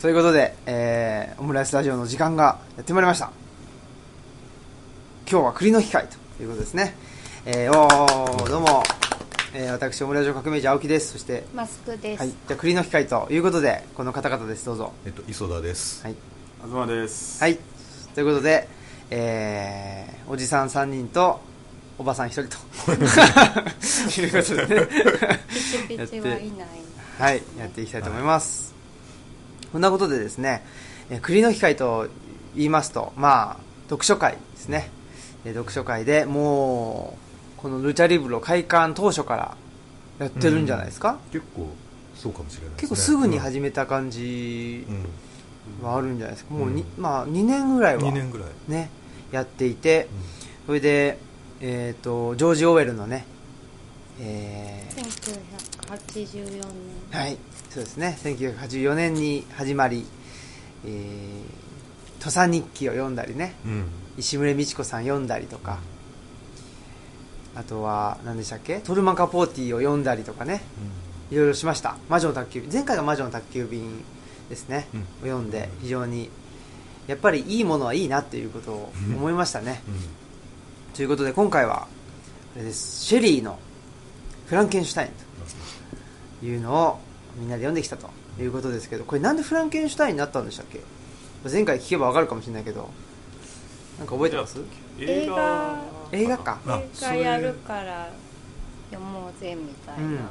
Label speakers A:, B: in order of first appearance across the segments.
A: ということで、えー、オムライスラジオの時間がやってまいりました。今日は栗の機会ということですね。えー、おーどうも、えー、私オムライス革命児青木です。そして
B: マスクです、
A: はい、じゃあ栗の機会ということでこの方々です。どうぞ。
C: えっと磯田です。
A: はい、
D: 東です。
A: はい、ということで、えー、おじさん3人とおばさん1人と。いうことでね。
B: ピチピチはいない。
A: はい、やっていきたいと思います。こんなことでですね、えー栗の機会と言いますと、まあ、読書会ですね。えー読書会でもう、このルチャリブロ開館当初からやってるんじゃないですか、
C: 結構そうかもしれないですね。
A: 結構すぐに始めた感じ
C: うん
A: はあるんじゃないですか？もうに、
C: うん。
A: まあ、2年ぐらいは
C: 2年ぐらい、
A: ね、やっていて、それで、えっ、と、ジョージ・オーウェルのね、えー
B: 1984年。
A: はい、そうですね。1984年に始まり、えー、土佐日記を読んだりね、
C: うん
A: 石牟礼美智子さん読んだりとか、あとは、何でしたっけ？トルマン・カポーティを読んだりとかね、いろいろしました。魔女の宅急便。前回が魔女の宅急便ですね。
C: うん
A: を読んで、非常に、やっぱりいいものはいいなっていうことを思いましたね。
C: うん
A: ということで、今回は、あれです。シェリーのフランケンシュタインというのをみんなで読んできたということですけど、これなんでフランケンシュタインになったんでしたっけ？前回聞けばわかるかもしれないけど、なんか覚えてます？
B: 映画。
A: 映画か。
C: あ
B: 映画やるから読もうぜみたいな、
A: うん。
C: うん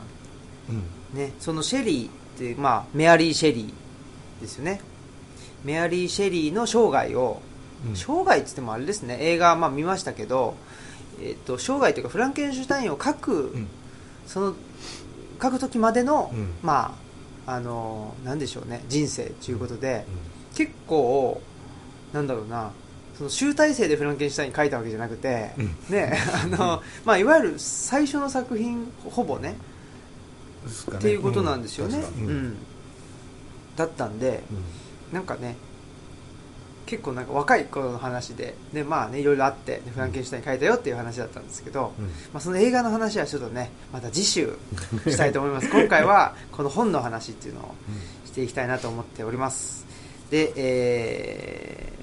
A: ね、そのシェリーって、まあ、メアリー・シェリーですよね。メアリー・シェリーの生涯を、
C: うん。
A: 生涯って言ってもあれですね、映画、まあ、見ましたけど、えっと生涯というかフランケンシュタインを書く、
C: うん。
A: その書く時までの、
C: うん。
A: まああのなんでしょうね人生ということで、結構なんだろうなその集大成でフランケンシュタイン書いたわけじゃなくて、
C: うん。
A: ね あのまあいわゆる最初の作品ほぼね
C: ね。
A: っていうことなんですよね、
C: うん。
A: だったんでなんかね結構なんか若い頃の話ででまあねいろいろあってでフランケンシュタイン書いたよっていう話だったんですけど、
C: うん。
A: まあ、その映画の話はちょっとねまた次週したいと思います。今回はこの本の話っていうのをしていきたいなと思っております。でえ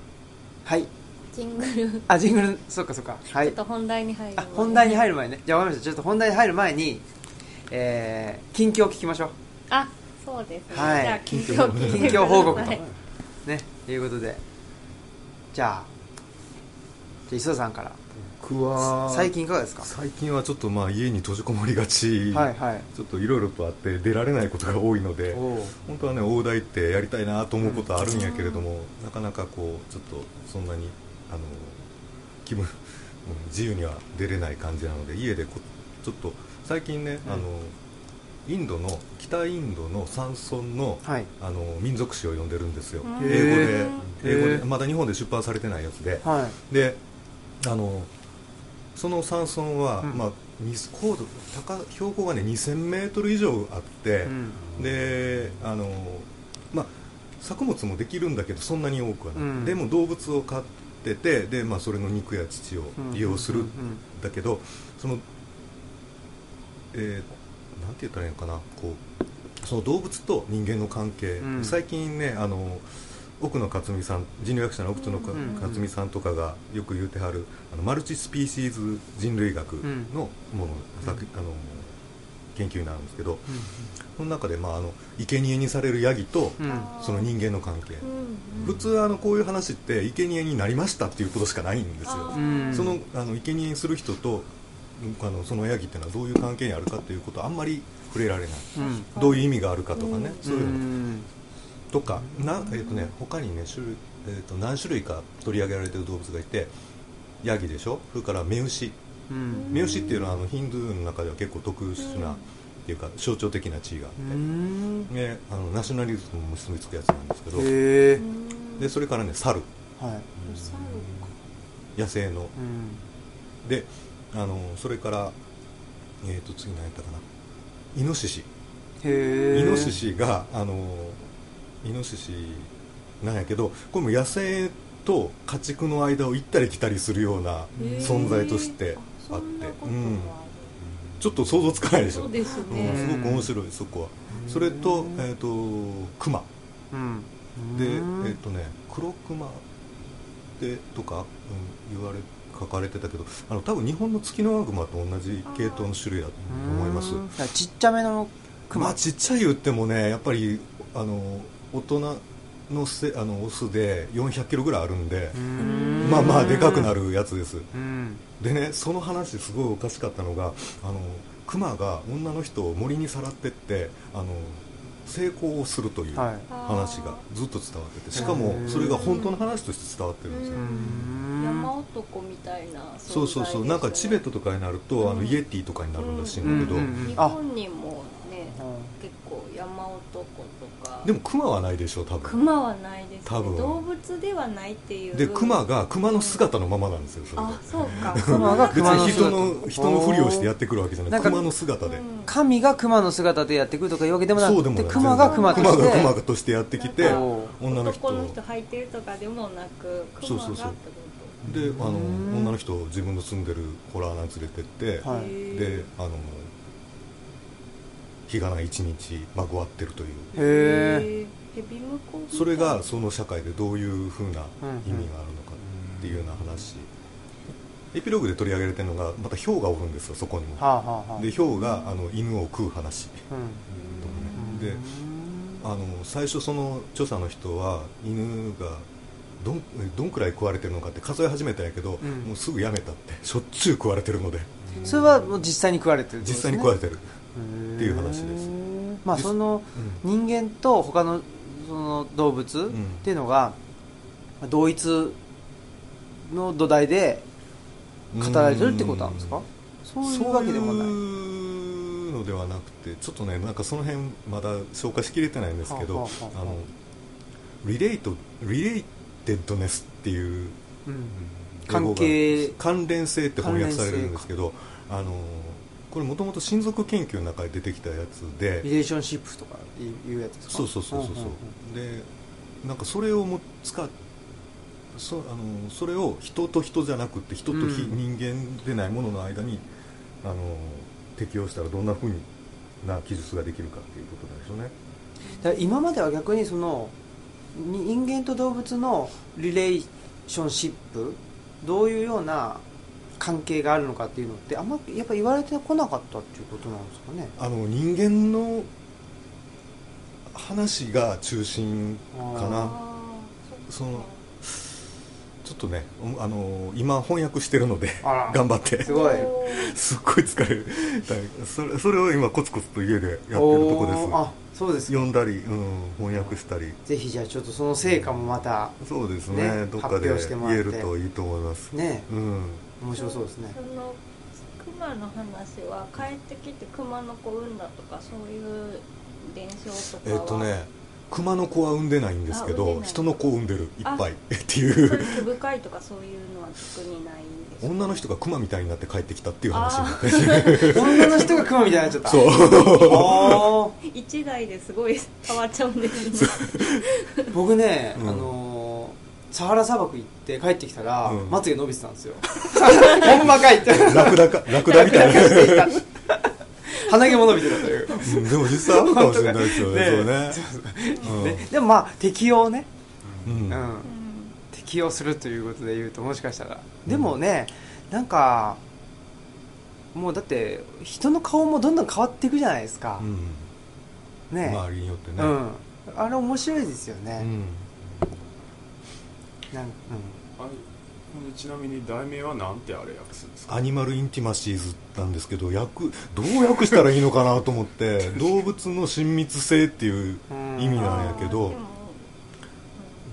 A: ー、はい。
B: ジングル。
A: あジングル。そうかそうか。はい。
B: ちょっと本題に入る
A: あ本題に入
B: る
A: る前にね。じゃあ分かりました。ちょっと本題に入る前にえー、近況を聞きましょう。
B: あそうですね、
A: はい。
B: じゃあ近況
A: 近況報告。と、ね。いうことでじゃあじゃあ磯田さんから。
C: 僕は
A: 最近いかがですか？
C: 最近はちょっとまあ家に閉じこもりがち、
A: はいはい。
C: ちょっといろいろとあって出られないことが多いので本当はね大台ってやりたいなと思うことはあるんやけれども、なかなかこうちょっとそんなにあの気分うん自由には出れない感じなので家でこちょっと最近ね、
A: うん
C: あのインドの北インドの山村の,、
A: はい。
C: あの民族史を読んでるんですよ。
B: うん。
C: 英語で
A: へ
C: 英語でまだ日本で出版されてないやつで、
A: はい。
C: であのその山村は、
A: うん。
C: まあ、に高度高標高がね2000メートル以上あって、
A: うん。
C: であの、まあ、作物もできるんだけどそんなに多くはない、
A: うん。
C: でも動物を飼っててで、まあ、それの肉や乳を利用する
A: うん。
C: ん。だけどその、えーなんて言ったらいいのかなこうその動物と人間の関係、
A: うん。
C: 最近ねあの奥野克美さん人類学者の奥野克美さんとかがよく言うてはるあのマルチスピーシーズ人類学のもの、さくあの研究になるんですけど、その中で、まあ、あの生贄にされるヤギと、その人間の関係、
B: うん。
C: 普通あのこういう話って生贄になりましたっていうことしかないんですよ、
B: あ
A: うん。
C: そのあの生贄にする人とあのそのヤギっていうのはどういう関係にあるかっていうことはあんまり触れられない。
A: うん。
C: どういう意味があるかとかね、
B: うん。
C: そういうの。
A: ん。
C: とかな、えーとね、他にね種類、えー、と何種類か取り上げられてる動物がいてヤギでしょ？それから目牛
A: うん。
C: 目牛っていうのはあのヒンドゥーの中では結構特殊な、っていうか象徴的な地位があ
A: う
C: って、
A: ん。
C: ね、あのナショナリズムも結びつくやつなんですけど。でそれからね猿。
A: はい。
C: 野生の。
A: うん。
C: であのそれから、えー、と次何やったかな。イノシシ。イノシシがあのイノシシなんやけどこれも野生と家畜の間を行ったり来たりするような存在としてあって、うん、ちょっと想像つかないでしょ。
B: そうです
C: うん
B: ね
C: すごく面白いそこは。それと,、えー、とクマ
A: うん。
C: で
A: うん。
C: えっ、とね黒熊でとか、うん、言われ書かれてたけどあの多分日本の月のワグマと同じ系統の種類だと思います。
A: ちっちゃめの熊、
C: まあちっちゃい言ってもねやっぱりあの大人のせあのオスで400キロぐらいあるんで
A: うん。
C: まあまあでかくなるやつです。
A: うん。
C: でねその話すごいおかしかったのがあのクマが女の人を森にさらってってあの成功をするという
A: はい。
C: 話がずっと伝わっててしかもそれが本当の話として伝わってるんですよ、
A: うん
B: 山男みたいな
C: そうそうそう、なんかチベットとかになると、あのイエティとかになるらしいんだけど、
B: 日本にもね
A: うん
B: 結構山男
C: でもクマはないでしょ多分。
B: 熊はないですね。
C: 多分。
B: 動物ではないっていう。
C: でクマがクマの姿のままなんですよそれが
B: あそうか。
A: 熊が
C: 別
A: 熊の
C: に人
A: 姿
C: の人のふりをしてやってくるわけじゃな
A: ない
C: クマの姿で、
B: うん。
A: 神が熊の姿でやってくるとかいうわけでもなくて
C: そうでもない。
A: 熊が
C: クマ
A: して。
C: がクマとしてやってきて
A: お
C: 女の人
B: 男の人履いてるとかでもなく
C: そうそうそう
B: 熊がってこと
C: であの
A: うん
C: 女の人を自分の住んでるホラー穴に連れてって、であの日がない一日まぐわってるという。
A: へ
B: へヘビ向こう
C: それがその社会でどういうふうな意味があるのか
A: うん
C: っていうような話。エピローグで取り上げられてるのがまたヒョウがおるんですよそこにも。
A: はあはあはあ。
C: でヒョウがあの犬を食う話。
A: うん。
C: であの最初その著者の人は犬がどんどんくらい食われてるのかって数え始めたんやけど、
A: うん。
C: もうすぐやめたって。しょっちゅう食われてるので。
A: それはもう実際に食われてるってこと
C: 実際に食われてる、
A: って
C: いう話です。
A: まあその人間と他のその動物
C: ん。
A: っていうのがまあ同一の土台で語られてるってことなんですか？そういうわけでもない。
C: のではなくてちょっとねなんかその辺まだ消化しきれてないんですけど、
A: はあはあはあ
C: あ。のリレイトリレイテッドネスっていう
A: うん。関係。
C: 関連性って翻訳されるんですけどあのこれもともと親族研究の中で出てきたやつで。
A: リレーションシップとかいうやつですか？
C: そうそうそうそうそう、でなんかそれをも使っそあのそれを人と人じゃなくて人と非、
A: うん。
C: 人間でないものの間にあの適用したらどんなふうにな記述ができるかっていうことなんでしょうね。
A: だ今までは逆にそのに人間と動物のリレーションシップどういうような関係があるのかっていうのってあんまやっぱ言われてこなかったっていうことなんですかね。
C: あの人間の話が中心かな。そのちょっとねあの今翻訳してるので頑張って。
A: すごい。
C: すっごい疲れる。それそれを今コツコツと家でやってるとこです。
A: あそうですか。
C: 読んだり、うん、翻訳したり。
A: ぜひじゃあちょっとその成果もまた
C: そうですね。
A: ね
C: どっかで言えるといいと思います。
A: ね。
C: うん
A: 面白そうですね。
B: その熊の話は帰ってきて熊の子産んだとかそういう伝承とかは？
C: えっ、とね熊の子は産んでないんですけど人の子を産んでるいっぱいってい
B: そういう深いとかそういうのは特にないんですか？
C: 女の人が熊みたいになって帰ってきたっていう話になって。
A: 女の人がクマみたいになっちゃった。
C: そう。
A: あー。
B: 一台ですごい変わっちゃうんですね。
A: 僕ね、
C: うん。
A: あのーサハラ砂漠行って帰ってきたら、
C: うん。
A: まつげ伸びてたんですよ。ほんまかいって。
C: ラクダかラクダみたいな。
A: 鼻毛も伸びてたという、
C: うんでも実際あるかもしれないですよね
A: ね
C: それね。
A: ねでもまあ適用ね、
C: うん。うん。
A: うん。適用するということで言うともしかしたら。でもねなんかもうだって人の顔もどんどん変わっていくじゃないですか、
C: うん。
A: ね
C: 周りによってね。
A: うん。あれ面白いですよね、
C: うん
A: なんうん。
D: あちなみに題名はなん。てあれ訳すん。ですか
C: アニマルインティマシーズなん。ですけど訳どう訳したらいいのかなと思って動物の親密性っていう意味なん。やけど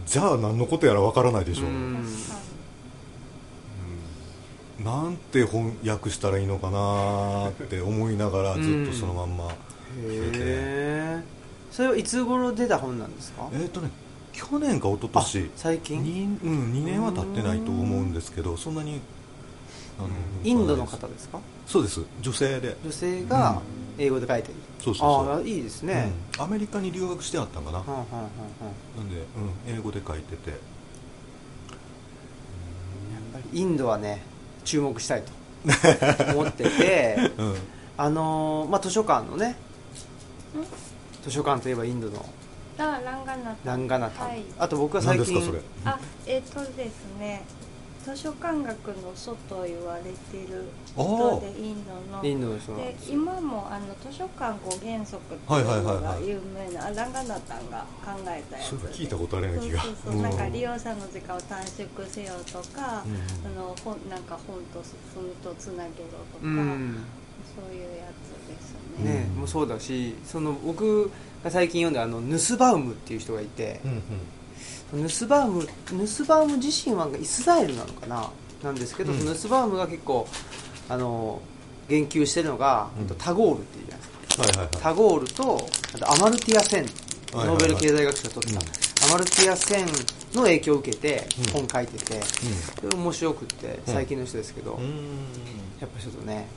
C: じゃあ何のことやらわからないでしょ、
A: うん。
C: なん。て翻訳したらいいのかなって思いながらずっとそのまん。ま、
A: それはいつ頃出た本なん。ですか
C: えっ、とね去年か一昨年。
A: あ最近？
C: にうん、2年は経ってないと思うんですけどそんなにあの
A: インドの方ですか？
C: そうです。女性で。
A: 女性が英語で書いてる、
C: そうそうそう。
A: ああいいですね、
C: うん。アメリカに留学してあったんかな、
A: はんはんは
C: なんで、うん、英語で書いてて。
A: やっぱりインドはね注目したいと 思ってて
C: うん。
A: あのーまあ図書館のね図書館といえばインドの
B: あランガナタ
A: ランガナタン、
B: はい。
A: あと僕は最近
C: 何ですかそれ？
B: あえっ、とですね図書館学の祖と言われてる人でインドの。
A: インド
B: で今もあの図書館五原則っていう
C: はいはいはい
B: のが
C: はい。
B: 有名な、あランガナタンが考えたやつ
C: 聞いたことあるような気が。
B: そうそうそう。なんか利用者の時間を短縮せよとか、
C: うん。
B: あの本なんか本と文とつなげろとか、
A: うん
B: そういうやつですね。
A: ね、もうそうだしその僕が最近読んだあのヌスバウムっていう人がいて
C: うん、うん。
A: ヌスバウムヌスバウム自身はイスラエルなのかな？なんですけど、
C: うん。
A: そのヌスバウムが結構あの言及してるのが、
C: うん。
A: タゴールっていうじゃないですか。
C: はいはいはい。
A: タゴールとあとアマルティア・セン
C: はいはいはい。
A: ノーベル経済学賞を取った、アマルティア・センの影響を受けて
C: うん。
A: 本書いてて、で面白くって最近の人ですけど、
C: うんうん。
A: やっぱちょっとね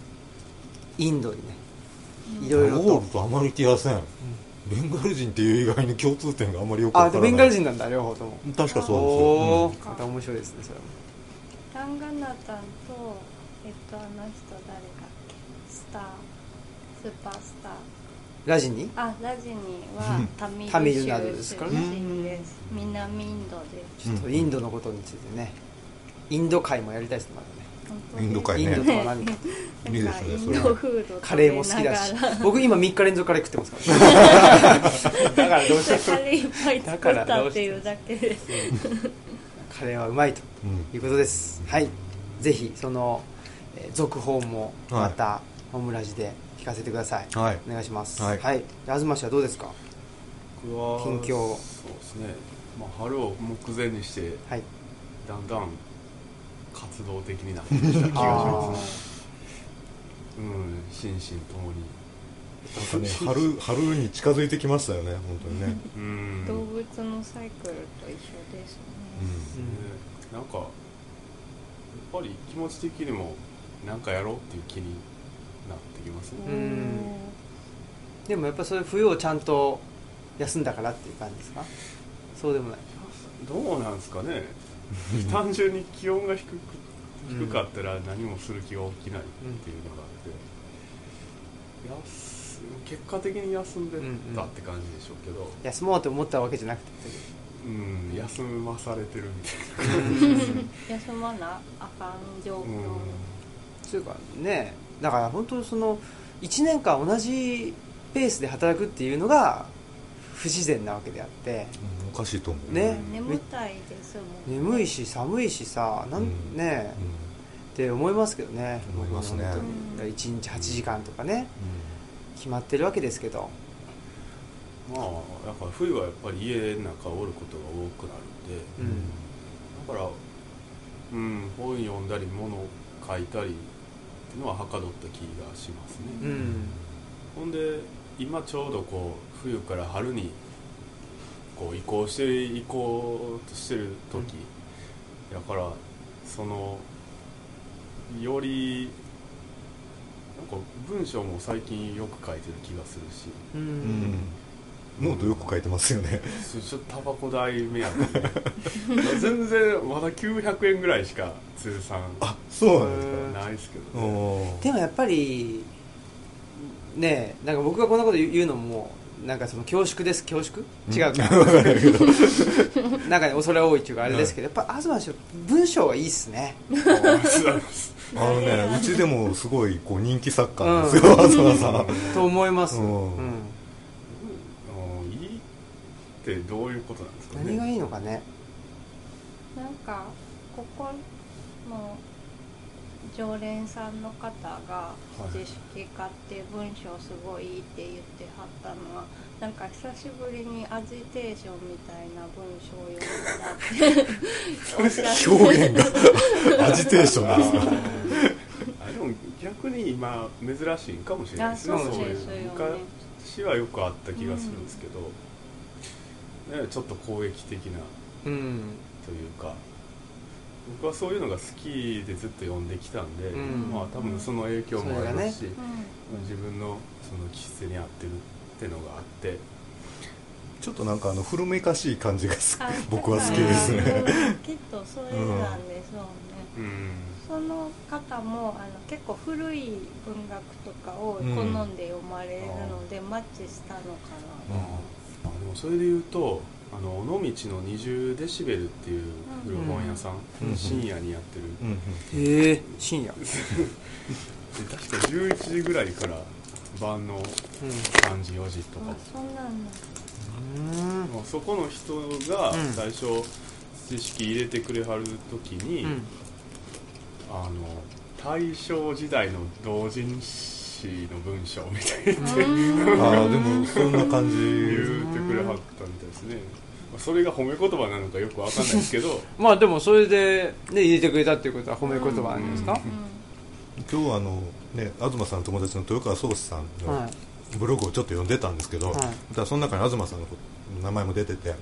A: インドにね
B: うん。
A: いろいろと。
C: タゴールとアマルティア戦ベンガル人っていう以外に共通点があんまりよくからない。
A: でベンガル人なんだ両方とも。
C: 確かそうですよ、
A: ーまた面白いです。ねそれも
B: ランガナタンとえっとあの人誰だっけスタースーパースター。
A: ラジニ？
B: あラジニは
C: うん。
B: タミル
A: タミル
B: 州
A: ナドですからね
B: 出身です。南インドで。す
A: ちょっとインドのことについてね。インド会もやりたいですねまだね
C: インド会ね。
A: インドとは何か
C: いいですねそれ。
B: インドフード
A: カレーも好きだし。僕今3日連続カレー食ってますから。だからどうしよ
B: カレーいっぱい作ったっていうだけで。
A: う カレーはうまいと
C: うん
A: いうことです。はい。ぜひそのえー続報もまたホームラジで聞かせてください、
C: はい。
A: お願いします。
C: はい。
A: で東氏はどうですか？
D: 僕は
A: 近況。
D: そうですね、まあ、春を目前にして
A: はい。
D: だんだん活動的になってきた気がしますね。うん心身ともに。
C: なんかね 春春に近づいてきましたよね本当にね、
D: うん。
B: 動物のサイクルと一緒ですね、
C: う
D: ねなんかやっぱり気持ち的にもなんかやろうっていう気になってきますね。
A: うん。でもやっぱそういう冬をちゃんと休んだからっていう感じですか？そうでもない。
D: どうなんですかね 単純に気温が低く
A: うん
D: 低かったら何もする気が起きないっていうのがあって、休結果的に休んでたって感じでしょうけど、
A: 休もうと思ったわけじゃなくて
D: うん。休まされてるみたいな。
B: 休まなあかん状況、
A: そういうかねだから本当その1年間同じペースで働くっていうのが不自然なわけであって。
C: うん。おかしいと思う、
A: ね。
B: 眠たいですもん
A: 眠いし寒いしさなん、
C: うん。
A: ねって思いますけどね。
C: 思いますね。
A: 本当に。1日8時間とかね。決まってるわけですけど。
D: まあだから冬はやっぱり家の中おることが多くなるんで。
A: うん。
D: だからうん本読んだり物を書いたりっていうのははかどった気がしますね、
A: うん。
D: ほんで今ちょうどこう冬から春にこう移行していこうとしてる時、だからそのよりなんか文章も最近よく書いてる気がするし。
A: う
C: うん。んノートよく書いてますよね。
D: ちょっとタバコ代目当てで全然まだ900円ぐらいしか通算
C: あそうなんですか。
D: ないですけど、ね、
A: でもやっぱりねなんか僕がこんなこと言うのもなんかその恐縮です。恐縮？違うか。なんかね恐れ多いっていうかあれですけど、やっぱ東氏文章がいいっすね。
C: あのね うちでもすごいこう人気作家なんですよ、東さん。
A: と思います、
C: う
A: うん。ん
D: うんいいってどういうことなんですかね。
A: 何がいいのかね。
B: なんかここの常連さんの方が
D: い。
B: 知識買って文章すごいいいって言ってはったのはなんか久しぶりにアジテーションみたいな文章を読んだって。
C: 表現が。アジテーションですか
D: あでも逆に今珍しいんかもしれないですね。
B: あそう
A: ですよ
B: ね。
D: 昔はよくあった気がするんですけど、ね、ちょっと攻撃的な
A: うん
D: というか僕はそういうのが好きでずっと読んできたんで、
A: うん。
D: まあ多分その影響もありますし、
B: うん。
D: 自分のその気質に合ってるってのがあって
C: ちょっとなんかあの古めかしい感じが僕は好きですね。
B: うんきっとそれなんでしょうね、
D: うん。
B: その方もあの結構古い文学とかを好んで読まれるので、マッチしたのかな、
D: あでもそれで言うとあの尾道の20デシベルっていう古本屋さん、
C: うん。
D: 深夜にやってる、
C: うん
A: へえ。深夜。
D: で確か11時ぐらいから晩の
A: う
D: 3時4時とか。
B: あそんなんだ。
A: ん。
D: もうそこの人が
A: うん。
D: 最初知識入れてくれはる時に、
A: うん。
D: あの大正時代の同人誌の文章みたいな。
C: ああでもそんな感じ。
D: 言ってくれはったみたいですね。まあそれが褒め言葉なのかよくわかんないですけど。
A: まあでもそれで、ね、入れてくれたっていうことは褒め言葉なんですか、
C: 今日あのね東さんの友達の豊川宗志さんの
A: はい。
C: ブログをちょっと読んでたんですけど、
A: はい。
C: だからその中に東さんの名前も出てて、
A: うん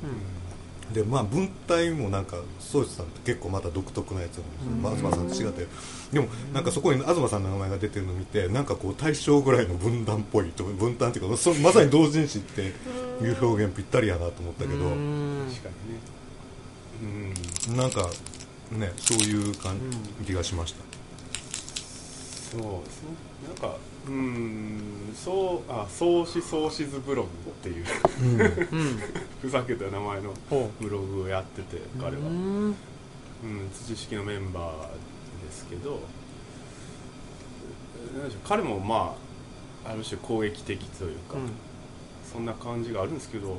C: でまあ文体もなんか宗志さんって結構また独特なやつなんですよ、まあ東さんと違って。でもなんかそこに東さんの名前が出てるのを見てなんかこう大正ぐらいの分断っぽいと分断っていうかそまさに同人誌っていう表現ぴったりやなと思ったけど、
A: うん。
D: 確かにね。うん。
C: なんかねそういう感じがしました、
D: そうですね。なんかうんそうあ創始創始図ブログっていう。
A: うん。
D: ふざけた名前の
A: ほ
D: ブログをやってて彼は、
A: う
D: うん。
A: ん
D: 土式のメンバーですけどなんでしょう彼もまあある種攻撃的というか、そんな感じがあるんですけど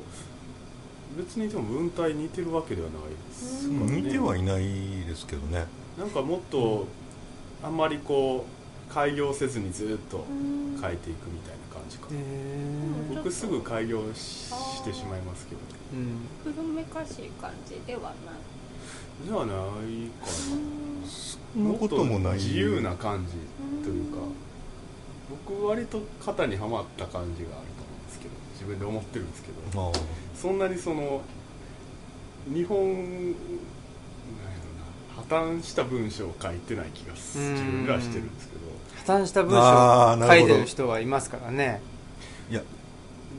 D: 別にでも文体似てるわけではないですね。
C: 似てはいないですけどね。
D: なんかもっとあんまりこう開業せずにずっと書いていくみたいな感じか
A: へ
B: うん
D: 僕すぐ開業ししてしまいますけど
A: ーうん
B: 古めかしい感じではない。
D: ではないか
C: そんなこともない。
D: 自由な感じというか僕割と肩にはまった感じがあると思うんですけど自分で思ってるんですけど
C: まあ。
D: そんなにその日本破綻した文章を書いてない気が自分ではしてるんですけど
A: 破綻した文章を書いてる人はいますからね。
C: いや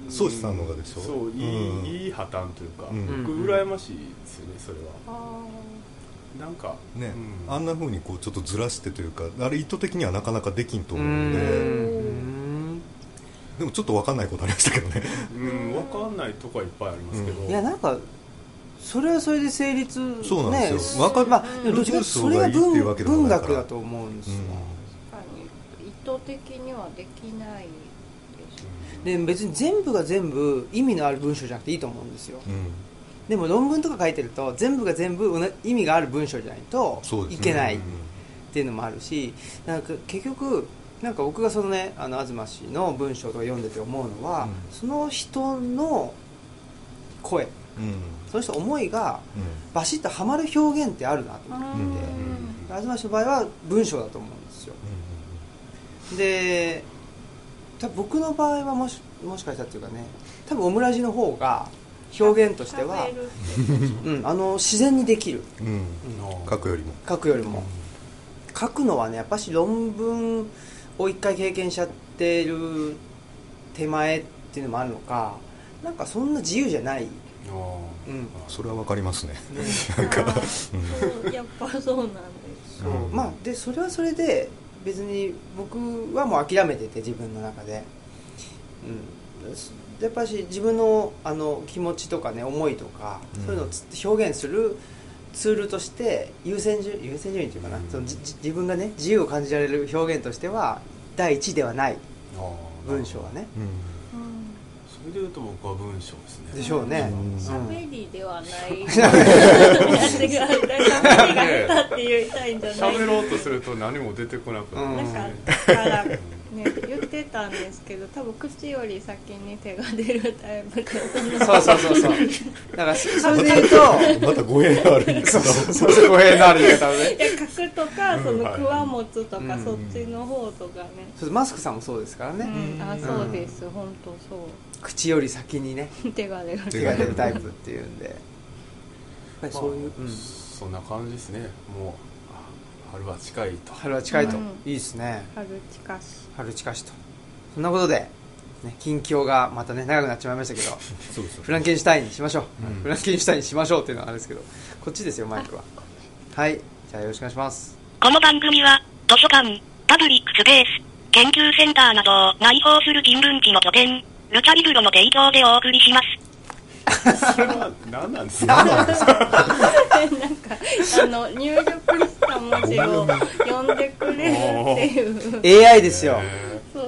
C: 宗志さんのがでしょ？
D: そういい,、
C: うん。
D: いい破綻というか、
C: うん。
D: 僕羨ましいですよねそれは。
B: あ
D: なんか
C: ね、
D: うん。
C: あんな風にこうちょっとずらしてというかあれ意図的にはなかなかできんと
A: う
C: 思うんで。
A: ん。
C: でもちょっと分かんないことありましたけどね。
D: うん分かんないとこはいっぱいありますけど、
A: いやなんかそれはそれで成立
C: そうなんですよ。
A: ね。
C: わか
A: まあどっちかというとそれが
C: 文
A: 学だと思うんですよ、
B: に意図的にはできないで
A: 別に全部が全部意味のある文章じゃなくていいと思うんですよ。
C: うん。
A: でも論文とか書いてると全部が全部意味がある文章じゃないといけないっ
C: うん
A: ていうのもあるしなんか結局なんか僕がそのねあの東氏の文章とか読んでて思うのは、
C: うん。
A: その人の声。
C: うん。
A: その人の思いが
C: うん。
A: バシッとはまる表現ってあるなと思って。
C: うん。
A: て、東氏の場合は文章だと思う。んで僕の場合はもしもしかしたらっていうかね多分オムラジの方が表現としてはうん、あの自然にできる。
C: うん。書くよりも。
A: 書くよりも。書くのはねやっぱし論文を一回経験しちゃってる手前っていうのもあるのかなんかそんな自由じゃない、
D: あ
A: うん。
C: それは分かりますね。
B: あー。そうやっぱそうなんです。
A: そうまあでそれはそれで別に僕はもう諦めてて自分の中で、うん、やっぱし自分のあの気持ちとかね思いとか、
C: うん。
A: そういうのをつ表現するツールとして優先順優先順位というかな、
C: うん。
A: その自分がね自由を感じられる表現としては第一ではない文章はね。
C: うん
D: それでいうと僕は文章ですね。
A: でしょうね、
C: うん。
B: 喋りではない。喋りが下手って言い。たいんじゃない
D: 喋ろうとすると何も出てこなくなる。
A: うん。
B: なんかだからね言ってたんですけど多分口より先に手が出るタイプか
A: そうそうそうそう。だからそそれで言うと
C: また語弊がある言い方を
A: そうそう語弊のある言い方をね。
B: いや書くとかその
D: はい
B: くわ持つとか
A: うん。
B: そっちの方とかね。
A: そうマスクさんもそうですから
B: う
A: ね、
B: ん。あそうです。本当そ
A: 口より先にね
B: う 手が出る。
A: 手が出るタイプっていうんで。やっぱりそういう、
D: まあ
A: うん
D: そんな感じですね。もうあ春は近いと。
A: 春は近いと、
B: うん。
A: いいですね。
B: 春近し。
A: 春近しと。そんなことで、ね、近況がまたね長くなっちまいましたけど
C: そうです
A: フランケンシュタインにしましょう、
D: うん。
A: フランケンシュタインにしましょうっていうのはあれですけどこっちですよマイクは。はい。じゃあよろしくお願いします。
E: この番組は、図書館、パブリックスペース、研究センターなどを内包する人文地の拠点、ルチャリブロの提供でお送りします。
D: それは何なんですか
B: なんかあの入力した文字を読んでくれるっていう
A: AI ですよ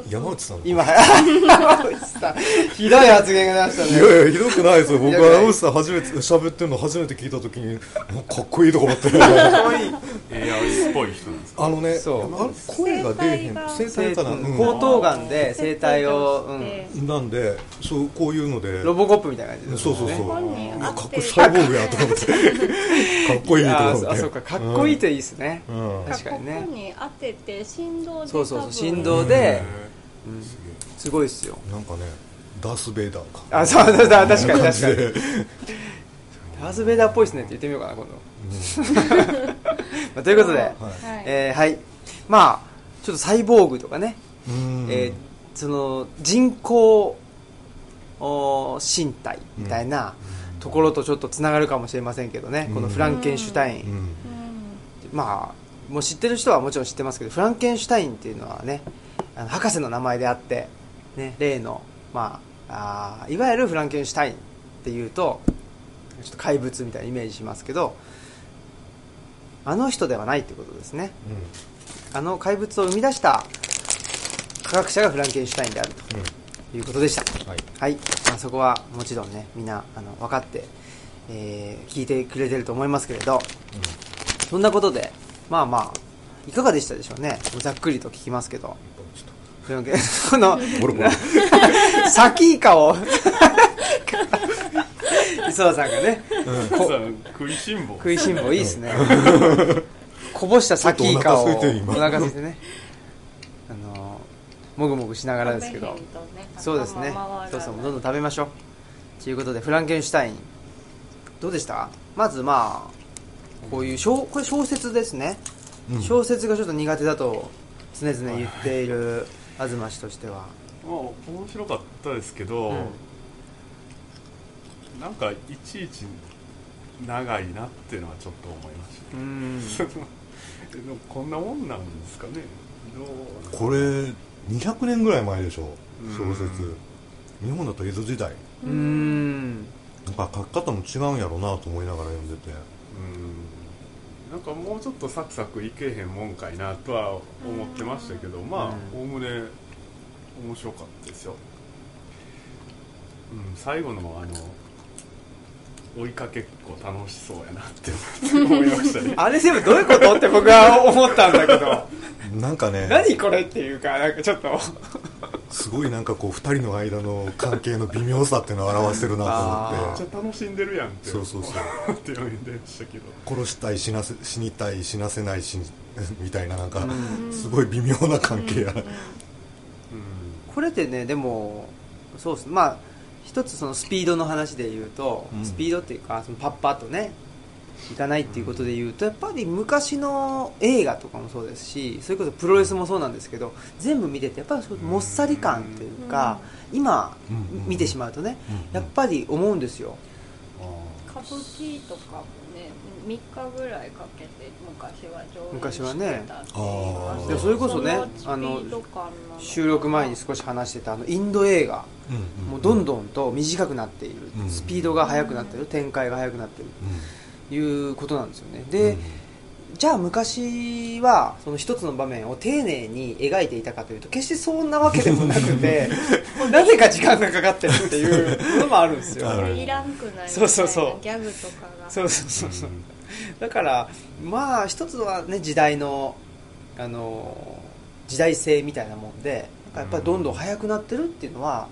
C: 山内さん
A: 今山内さんひどい発言が出ましたね
C: いやいやひどくないですよ僕は山内さん初めて喋ってるの初めて聞いた時にかっこいいとか思って
A: かわいい
D: AI っぽい人なんですか？
C: あのねあ声が出えへん。声帯かな、うん。
A: 喉頭がんで声帯を、うん、
C: なんでそうこういうので。
A: ロボコップみたいな感じです
C: そうそうそう、かっこいいサイボーグやと思って。かっこいいと思って。
A: ああそうか。かっこいいといいですね、
C: うん、うん。
A: 確かにね。
B: ここに当てて振動で
A: そうそうそう振動で、
D: へ
A: うん。
D: ーす
A: すごいですよ。
C: なんかねダース・ベイダーか。
A: あそうそうそう確かに。確かにダース・ベイダーっぽいですねって言ってみようかな今度、まあ、ということで、
C: はい。
B: はい
A: えーはい。まあちょっとサイボーグとかね、
C: うん。
A: えーその人工お身体みたいなところとちょっとつながるかもしれませんけどね、このフランケンシュタイン、まあもう知ってる人はもちろん知ってますけどフランケンシュタインっていうのはねあの博士の名前であって、ね、例の、まあ、あーいわゆるフランケンシュタインっていうとちょっと怪物みたいなイメージしますけどあの人ではないってことですね。あの怪物を生み出した科学者がフランケンシュタインである
C: うん。
A: ということでした。
C: はい。
A: はい、まあ、そこはもちろんねみんなあの分かって、えー聞いてくれてると思いますけれど。そんなことでまあまあいかがでしたでしょうね。ざっくりと聞きますけど。フランケンこのサキイカを 磯田さんがね。こ
D: さ食いしん坊。
A: 食いしん坊いいですね。こぼしたサキイカを
C: お腹空いてる今。
A: お腹空いてね。あのもぐもぐしながらですけど。
B: ね
A: そうですね。そうそうどんどん食べましょう。ということでフランケンシュタイン。どうでした？まずまあこういう小これ小説ですね、
C: うん
A: 小説がちょっと苦手だと常々言っている東氏としては、
D: まあ面白かったですけど、
A: うん
D: なんかいちいち長いなっていうのはちょっと思いまし
A: うーん。
D: た でもこんなもんなんですかね。どう
C: これ200年ぐらい前でしょ
D: うん。
C: 小説。日本だと江戸時代。
A: うーん。
C: なんか書き方も違うんやろうなと思いながら読んでて。
D: うん。なんかもうちょっとサクサクいけへんもんかいなとは思ってましたけどまあ
A: うん
D: おおむね面白かったですよ、うん、最後のあの追いかけっこ楽しそうやなって思いましたね。
A: あれ全部どういうことって僕は思ったんだけど。
C: なんかね。
A: 何これっていうかなんかちょっと。
C: すごいなんかこう2人の間の関係の微妙さっていうのを表してるなと思
A: あ
C: っ
D: めっちゃ楽しんでるやんって。
C: そうそうそう。
D: って読んでましたけど。
C: て殺したい死なせ死にたい死なせない死に みたいななんか
A: うん。
C: すごい微妙な関係やな。
D: うん。
A: これってねでもそうです。まあ一つそのスピードの話で言うと、
C: うん。
A: スピードっていうかそのパッパッとねいかないっていうことで言うとやっぱり昔の映画とかもそうですしそれこそプロレスもそうなんですけど全部見ててやっぱりもっさり感っていうか、今
C: うん
A: 見てしまうとね
C: うん
A: やっぱり思うんですよ。
B: 歌舞伎とか3日ぐらいかけて昔は上演
A: 昔はね
B: してたって言います
C: あー。
A: それこそね
B: その
A: 収録前に少し話してたあのインド映画
C: うん
A: もうどんどんと短くなっている、
C: うん。
A: スピードが速くなっている展開が速くなっている。
C: う
A: ということなんですよね。
C: ん。
A: で、じゃあ昔はその一つの場面を丁寧に描いていたかというと決してそんなわけでもなくて なぜか時間がかかってるっていうのもあるんですよ。
B: いらんくないみたいな
A: そうそうそう。
B: ギャグとかが。
A: そうそうそうそうだからまあ一つはね時代のあの時代性みたいなもんでやっぱりどんどん速くなってるっていうのは、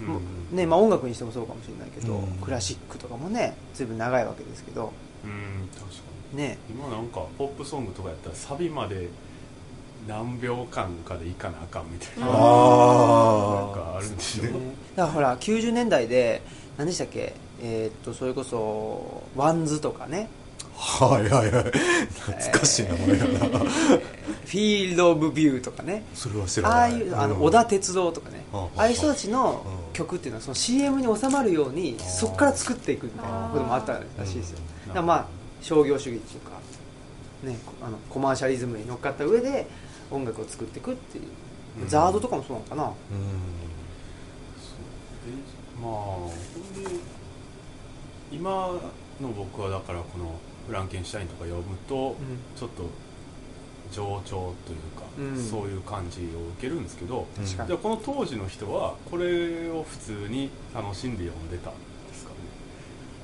D: うん。
A: ねまあ、音楽にしてもそうかもしれないけど、
C: うん。
A: クラシックとかもね随分長いわけですけど。
D: うん確かに。
A: ね。
D: 今なんかポップソングとかやったらサビまで何秒間かでいかなあかんみたいな、
B: うん
D: なん
C: あ
D: かあるんでしょ
A: ね。だからほら90年代で何でしたっけ？えーっとそれこそ WANDS とかね。
C: あはいはいはい。懐かしい名前やな。
A: FIELD OF VIEW とかね。
C: それは知ら
A: ああ
C: ない
A: いうあの
C: ん。
A: 織田哲郎とかね。
C: うん
A: ああいう人たちの
C: うん
A: 曲っていうのはその CM に収まるようにそこから作っていくみたいなこともあったらしいですよ。
D: うん。
A: だからまあ商業主義っていうかねあのコマーシャリズムに乗っかった上で音楽を作っていくっていう。
D: うん。
A: ザードとかもそうなのかな。
C: うん。
D: でまあほんで今の僕はだからこのフランケンシュタインとか読むと、ちょっと情緒というか、
A: うん。
D: そういう感じを受けるんですけど、じゃあこの当時の人はこれを普通に楽しんで読んでたんですかね？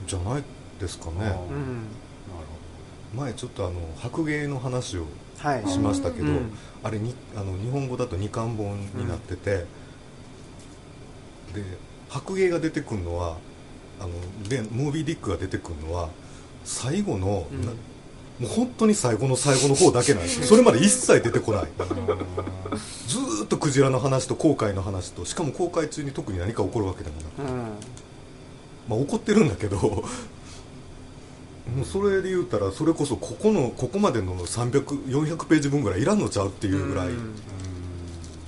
C: じゃないですかね。
D: なる
A: うん
C: 前ちょっとあの白芸の話を
A: はい。
C: しましたけど、
A: うん。
C: あれにあの日本語だと二巻本になってて、で白芸が出てくるのはあのでムービーディックが出てくるのは最後の、
A: うん。
C: なもう本当に最後の最後の方だけなんですよ。それまで一切出てこない。
D: ほど
C: ずーっとクジラの話と航海の話としかも航海中に特に何か起こるわけでもなく。
A: うん。
C: まあ怒ってるんだけどもうそれで言うたらそれこそここのここまでの300400ページ分ぐらいいらんのちゃうっていうぐらい
A: うん。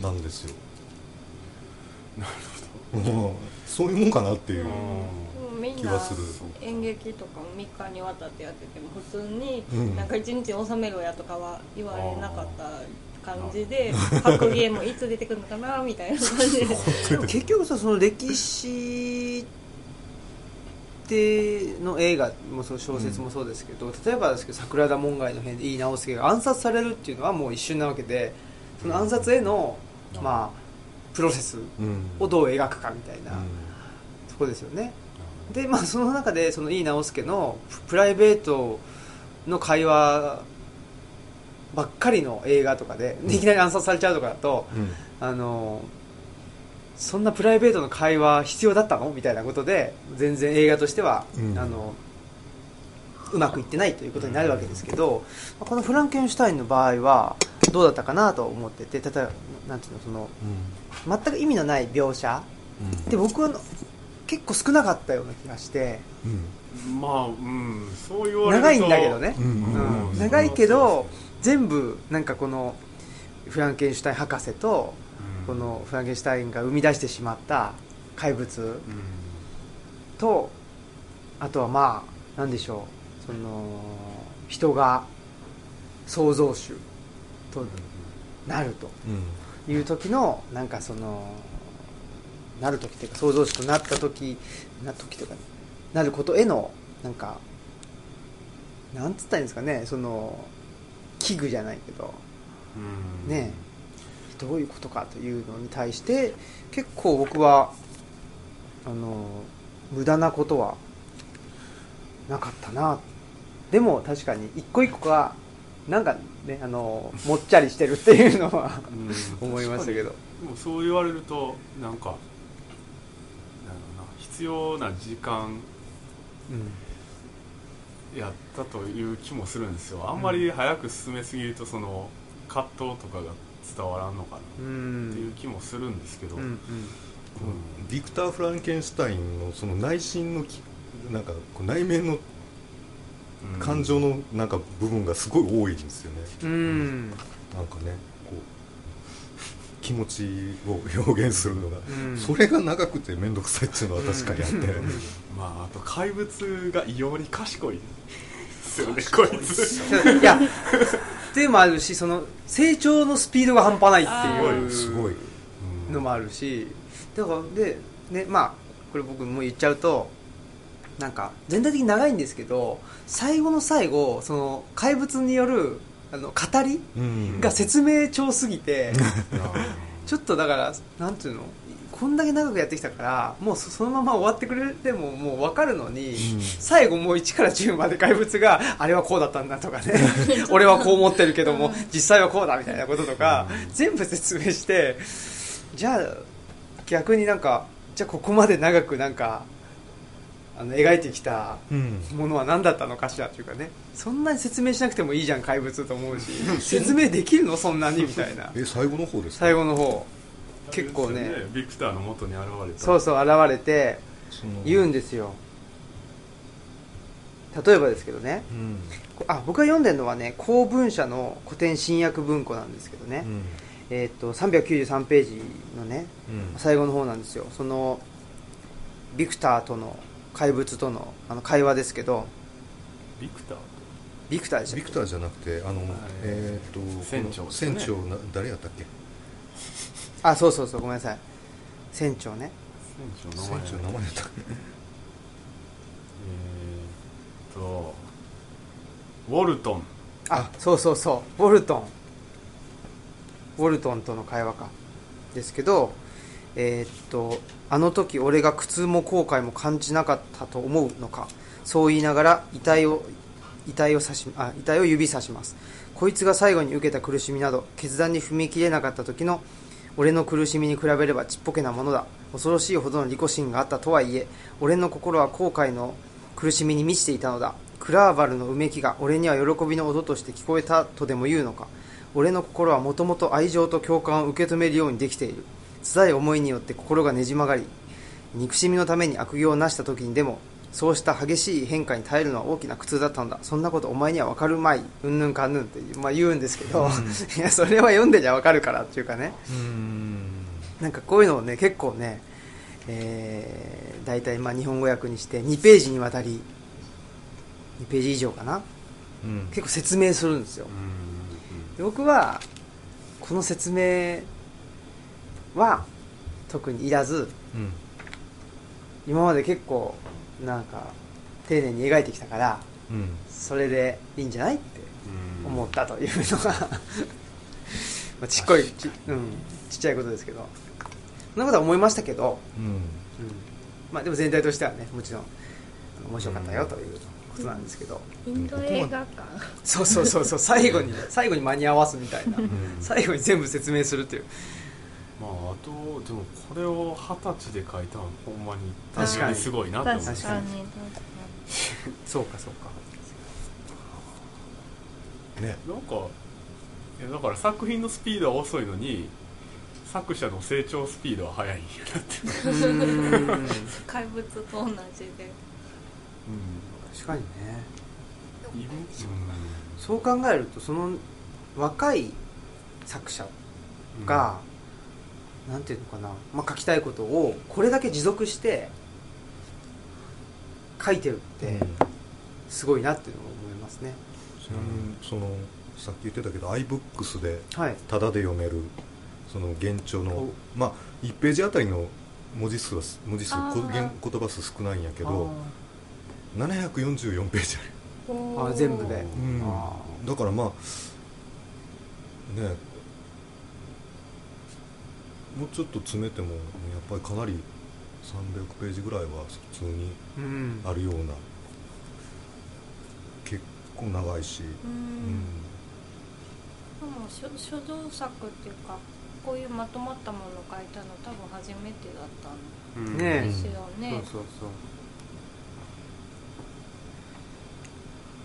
C: なんですよ、
D: なる
C: うん。そういうもんかなっていう、気はする。
B: 演劇とかも3日にわたってやってても普通に
C: うん。
B: なんか1日収めろやとかは言われなかった感じで白芸もいつ出てくるのかなみたいな感じで。
A: 結局さその歴史っての映画もそう小説もそうですけど、例えばですけど桜田門外の変で井伊直輔が暗殺されるっていうのはもう一瞬なわけでその暗殺への、
D: うん
A: まあプロセス
C: うん。
A: をどう描くかみたいな、
C: うん。
A: とこですよねでまあその中でその井伊直輔のププライベートの会話ばっかりの映画とかでいきなり暗殺されちゃうとかだと、
C: うん。
A: あのそんなプライベートの会話必要だったの？みたいなことで全然映画としては、
C: うん。
A: あのうまくいってないということになるわけですけど、まあこのフランケンシュタインの場合はどうだったかなと思ってて例えばなんていうのその全く意味のない描写。
C: うん。
A: で僕は結構少なかったような気がして。
C: うん。
D: まあうん。そう言われ
A: 長いんだけどね、
D: うん。
A: 長いけど全部なんかこのフランケンシュタイン博士と
D: うん。
A: このフランケンシュタインが生み出してしまった怪物。
D: うん。
A: とあとはまあなんでしょう。その人が創造主となると
C: うん。
A: いう時のなんかそのなる時っていうか創造主となった時な時とかなることへのなんかなんつったらいいんですかねその器具じゃないけど
D: うん。
A: ねどういうことかというのに対して結構僕はあの無駄なことはなかったな。でも確かに一個一個がなんかねあのもっちゃりしてるっていうのは
D: うん。
A: 思いましたけど。
D: でもそう言われるとなんか必要な時間やったという気もするんですよ。あんまり早く進めすぎるとその葛藤とかが伝わらんのかな
A: うん
D: っていう気もするんですけど、
A: うん。うん。
C: ビクター・フランケンシュタインのその内心のきなんかこう内面の
D: うん
C: 感情のなんか部分がすごい多いんですよね、
A: うん。
C: なんかね気持ちを表現するのが、
A: うん。
C: それが長くて面倒くさいっていうのは確かにあって、
D: まああと怪物が異様に賢いですよねこいつ。
A: いやっていうのもあるしその成長のスピードが半端ないっていう
C: すごい。
A: のもあるしだからでねまあこれ僕もう言っちゃうとなんか全体的に長いんですけど最後の最後その怪物によるあの語り？
C: うん。
A: が説明長すぎて ちょっとだからなんていうの？こんだけ長くやってきたからもうそそのまま終わってくれてももう分かるのに、
C: うん。
A: 最後もう1から10まで怪物があれはこうだったんだとかね。俺はこう思ってるけども実際はこうだみたいなこととか、全部説明してじゃあ逆になんかじゃあここまで長くなんかあの描いてきた
C: うん。
A: ものは何だったのかしらというかね。そんなに説明しなくてもいいじゃん怪物と思うし。説明できるの？そんなに？みたいな。
C: え最後の方ですか？
A: 最後の方。結構ね。
D: ビクターの元に現れた。
A: そうそう現れて言うんですよ。例えばですけどね。
C: うん。
A: こあ僕が読んでるのはね公文社の古典新訳文庫なんですけどね、
C: うん。
A: えーっと393ページのね
C: うん。
A: 最後の方なんですよ。そのビクターとの怪物とのあの会話ですけど。
D: ビクター？
A: ビクターでし
C: ビクターじゃなくてあの、えーっと
D: 船長ね。
C: 船長な誰やったっけ？
A: あそうそうそうごめんなさい。船長ね。
D: 船長の名前。
C: 船長名前やったっけ？
D: えとウォルトン。
A: あそうそうそう。ウォルトン。ウォルトンとの会話か。ですけどえーっとあの時俺が苦痛も後悔も感じなかったと思うのか？そう言いながら遺体を遺体を刺しあ遺体を指さします。こいつが最後に受けた苦しみなど決断に踏み切れなかった時の俺の苦しみに比べればちっぽけなものだ。恐ろしいほどの利己心があったとはいえ俺の心は後悔の苦しみに満ちていたのだ。クラーバルのうめきが俺には喜びの音として聞こえたとでも言うのか？俺の心はもともと愛情と共感を受け止めるようにできている。辛い思いによって心がねじ曲がり憎しみのために悪行を成した時にでもそうした激しい変化に耐えるのは大きな苦痛だったんだ。そんなことお前には分かるまい。うんぬんかんぬんって、まあ、言うんですけど、いやそれは読んでりゃ分かるからっていうかね。
C: うん。
A: なんかこういうのをね結構ね、えー、大体まあ日本語訳にして2ページにわたり2ページ以上かな。
C: うん。
A: 結構説明するんですよ。
D: うん。
A: で僕はこの説明は特にいらず
C: うん。
A: 今まで結構なんか丁寧に描いてきたから
C: うん。
A: それでいいんじゃないって
D: うん。
A: 思ったというのが まあちっこいち,、うん、ちっちゃいことですけど。そんなことは思いましたけど、
C: うん。
A: うん。まあ、でも全体としてはねもちろん面白かったよということなんですけど、
B: インド映画館？
A: そうそうそうそう最後にね最後に間に合わすみたいな。
C: うん。
A: 最後に全部説明するっていう
D: まああとでもこれを二十歳で書いたのほんまに
A: 確かに。
D: すごいなって思う。
B: 確かに。確かに
A: そうかそうか。
C: ね。
D: なんかいやだから作品のスピードは遅いのに作者の成長スピードは速いんやなって、
B: 怪物と同じで。
A: 確かにね。そう考えるとその若い作者
D: うん。
A: が、なんていうのかな、まあ、書きたいことをこれだけ持続して書いてるってすごいなっていうのを思いますね、
C: ちなみにそのさっき言ってたけど iBooks で
A: はい。
C: タダで読めるその現状の
A: お。
C: まあ1ページあたりの文字数は文字数言言葉数少ないんやけど744ページある。
A: あ全部で、
C: うん。
A: あ
C: だからまあねもうちょっと詰めてもやっぱりかなり300ページぐらいは普通にあるような結構長いし、
B: う
C: うん。
B: んでも書書道作っていうかこういうまとまったものを書いたの多分初めてだったん
D: うん。
A: ねえ
B: ですよね、
A: そうそうそう。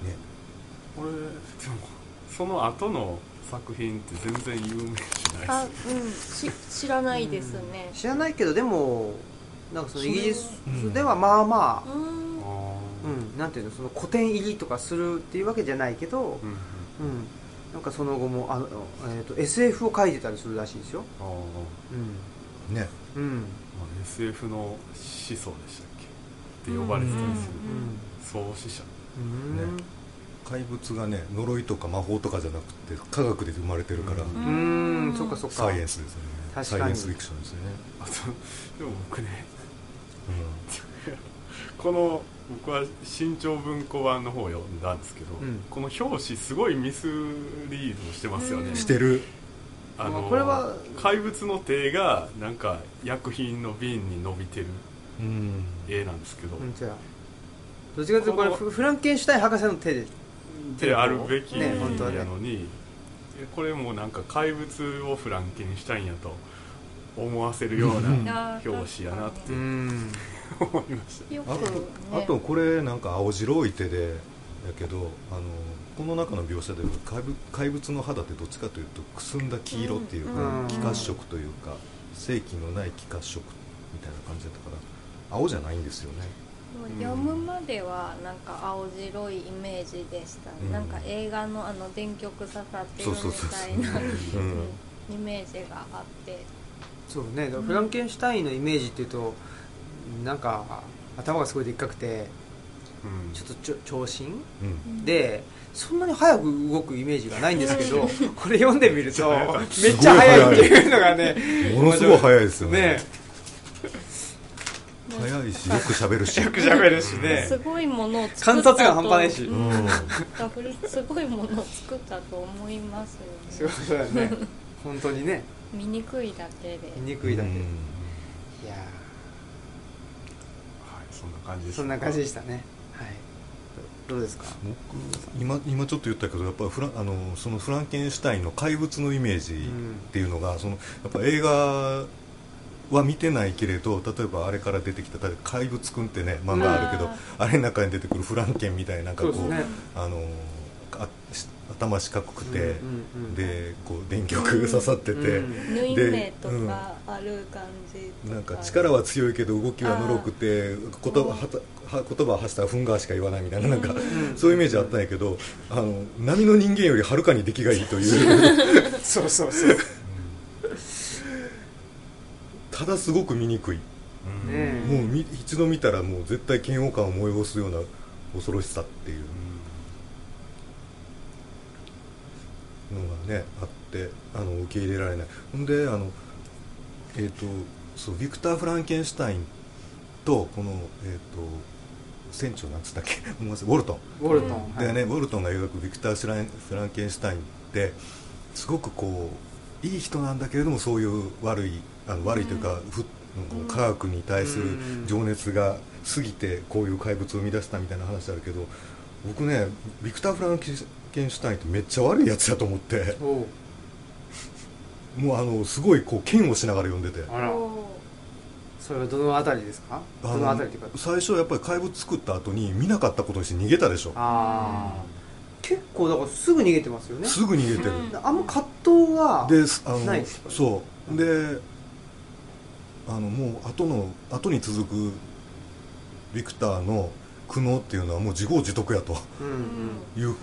C: ね。
D: これでもその後の作品って全然有名じゃない
B: あうん。し知らないですね。
A: 知らないけどでもなんかそのイギリス
C: うん
A: ではまあまあ、
B: うん。
D: あ
A: うん。なんていうのその古典入りとかするっていうわけじゃないけど、
D: ーうんうん。
A: うん、なんかその後もあの、えー、と SF を書いてたりするらしいですよ、
D: あー。
C: ね
A: うん。うん。
D: まあ SF の思想でしたっけ？って呼ばれてたりする、創始者。
A: うん。
C: ね怪物がね呪いとか魔法とかじゃなくて科学で生まれてるから、
D: うん
A: うんそっかそっか。
C: サイエンスですよね。サイエンスフィクションですよね、
D: あとでも僕ねこの僕は新潮文庫版の方を読んだんですけど、
A: うん。
D: この表紙すごいミスリードしてますよね、
C: うん、してる。
D: あの
A: これは
D: 怪物の手がなんか薬品の瓶に伸びてる
C: うん。
D: 絵なんですけど、
A: 本当やどっちかというとこれフランケンシュタイン博士の手で
D: であるべき
A: ね
D: な
A: 本当はね。
D: のに、これもなんか怪物をフランケンシュタインやと思わせるよう
C: うん。
D: な表紙やなって
A: うん。
D: 思いました。
B: よく
C: あと,、
B: ね
C: あとこれなんか青白い手でやけどあのこの中の描写では怪物怪物の肌ってどっちかというとくすんだ黄色っていうか、
A: うん。
C: 気褐色というか正気のない気褐色みたいな感じだったから青じゃないんですよね
B: 読むまではなんか青白いイメージでしたね、
C: うん。
B: なんか映画のあの電極刺さってるみたいな
C: うん。
B: イメージがあって。
A: そうね。だからフランケンシュタインのイメージっていうとなんか頭がすごいでっかくて
D: うん。
A: ちょっとちょ長身？
C: うん。
A: でそんなに早く動くイメージがないんですけどこれ読んでみると
D: めっ
A: ちゃ速いっていうのがね
C: ものすごい早いですよね。
A: ね
C: 早いし。よく喋るし。
A: よく喋るしね。
B: すごいものを作ったと。
A: 観察眼半端ないし。
B: うん。すごいものを作ったと思います
A: すごい
B: よね。
A: そうだよね。本当にね。
B: 醜いだけで。
A: 見にくいだけ、
C: うん。
A: いや
D: はいそんな感じです。
A: ーそんな感じでしたね。はい。どどうですか？
C: 僕今今ちょっと言ったけどやっぱりフラあのそのフランケンシュタインの怪物のイメージっていうのが、そのやっぱ映画は見てないけれど例えばあれから出てきた例えば怪物くんってね漫画あるけどあれの中に出てくるフランケンみたいななんかこう
A: そうですね。
C: あの頭四角くて、
A: うんうんうん。
C: でこう電極 刺さってて、
A: うん。
B: 縫い目とかある感じ
C: なんか力は強いけど動きはのろくて言葉はたは言葉を発したらふんがしか言わないみたいななんか、
A: ん。
C: そういうイメージあったんやけどあの波の人間よりはるかに出来がいいという。
A: そうそうそう
C: ただすごく見にくい、もうみ一度見たらもう絶対嫌悪感を催すような恐ろしさっていう。のがねあってあの受け入れられない。ほんであのえっ、とそうビクター・フランケンシュタインとこのえっ、と船長なんつったっけ？ウォルトン。
A: ウォルトン、
C: でね、ウォルトンが描くビクター・フランケンシュタインってすごくこういい人なんだけれどもそういう悪いあの悪いというか、ふなんか科学に対する情熱が過ぎてこういう怪物を生み出したみたいな話あるけど僕ねビクター・フランケンシュタインってめっちゃ悪いやつだと思って。もうあのすごいこう嫌悪しながら読んでて。
A: あら。
B: お
A: それはどのあたりですか？
C: あ
A: どのあたりというか。
C: 最初やっぱり怪物作った後に見なかったことにして逃げたでしょ。
A: ああ結構だからすぐ逃げてますよね。
C: すぐ逃げてる、
B: うん。
A: あんま葛藤は
C: ですあの
A: ないですか？
C: そう。であのもう後の後に続くビクターの苦悩っていうのはもう自業自得やと。
A: うん
C: いう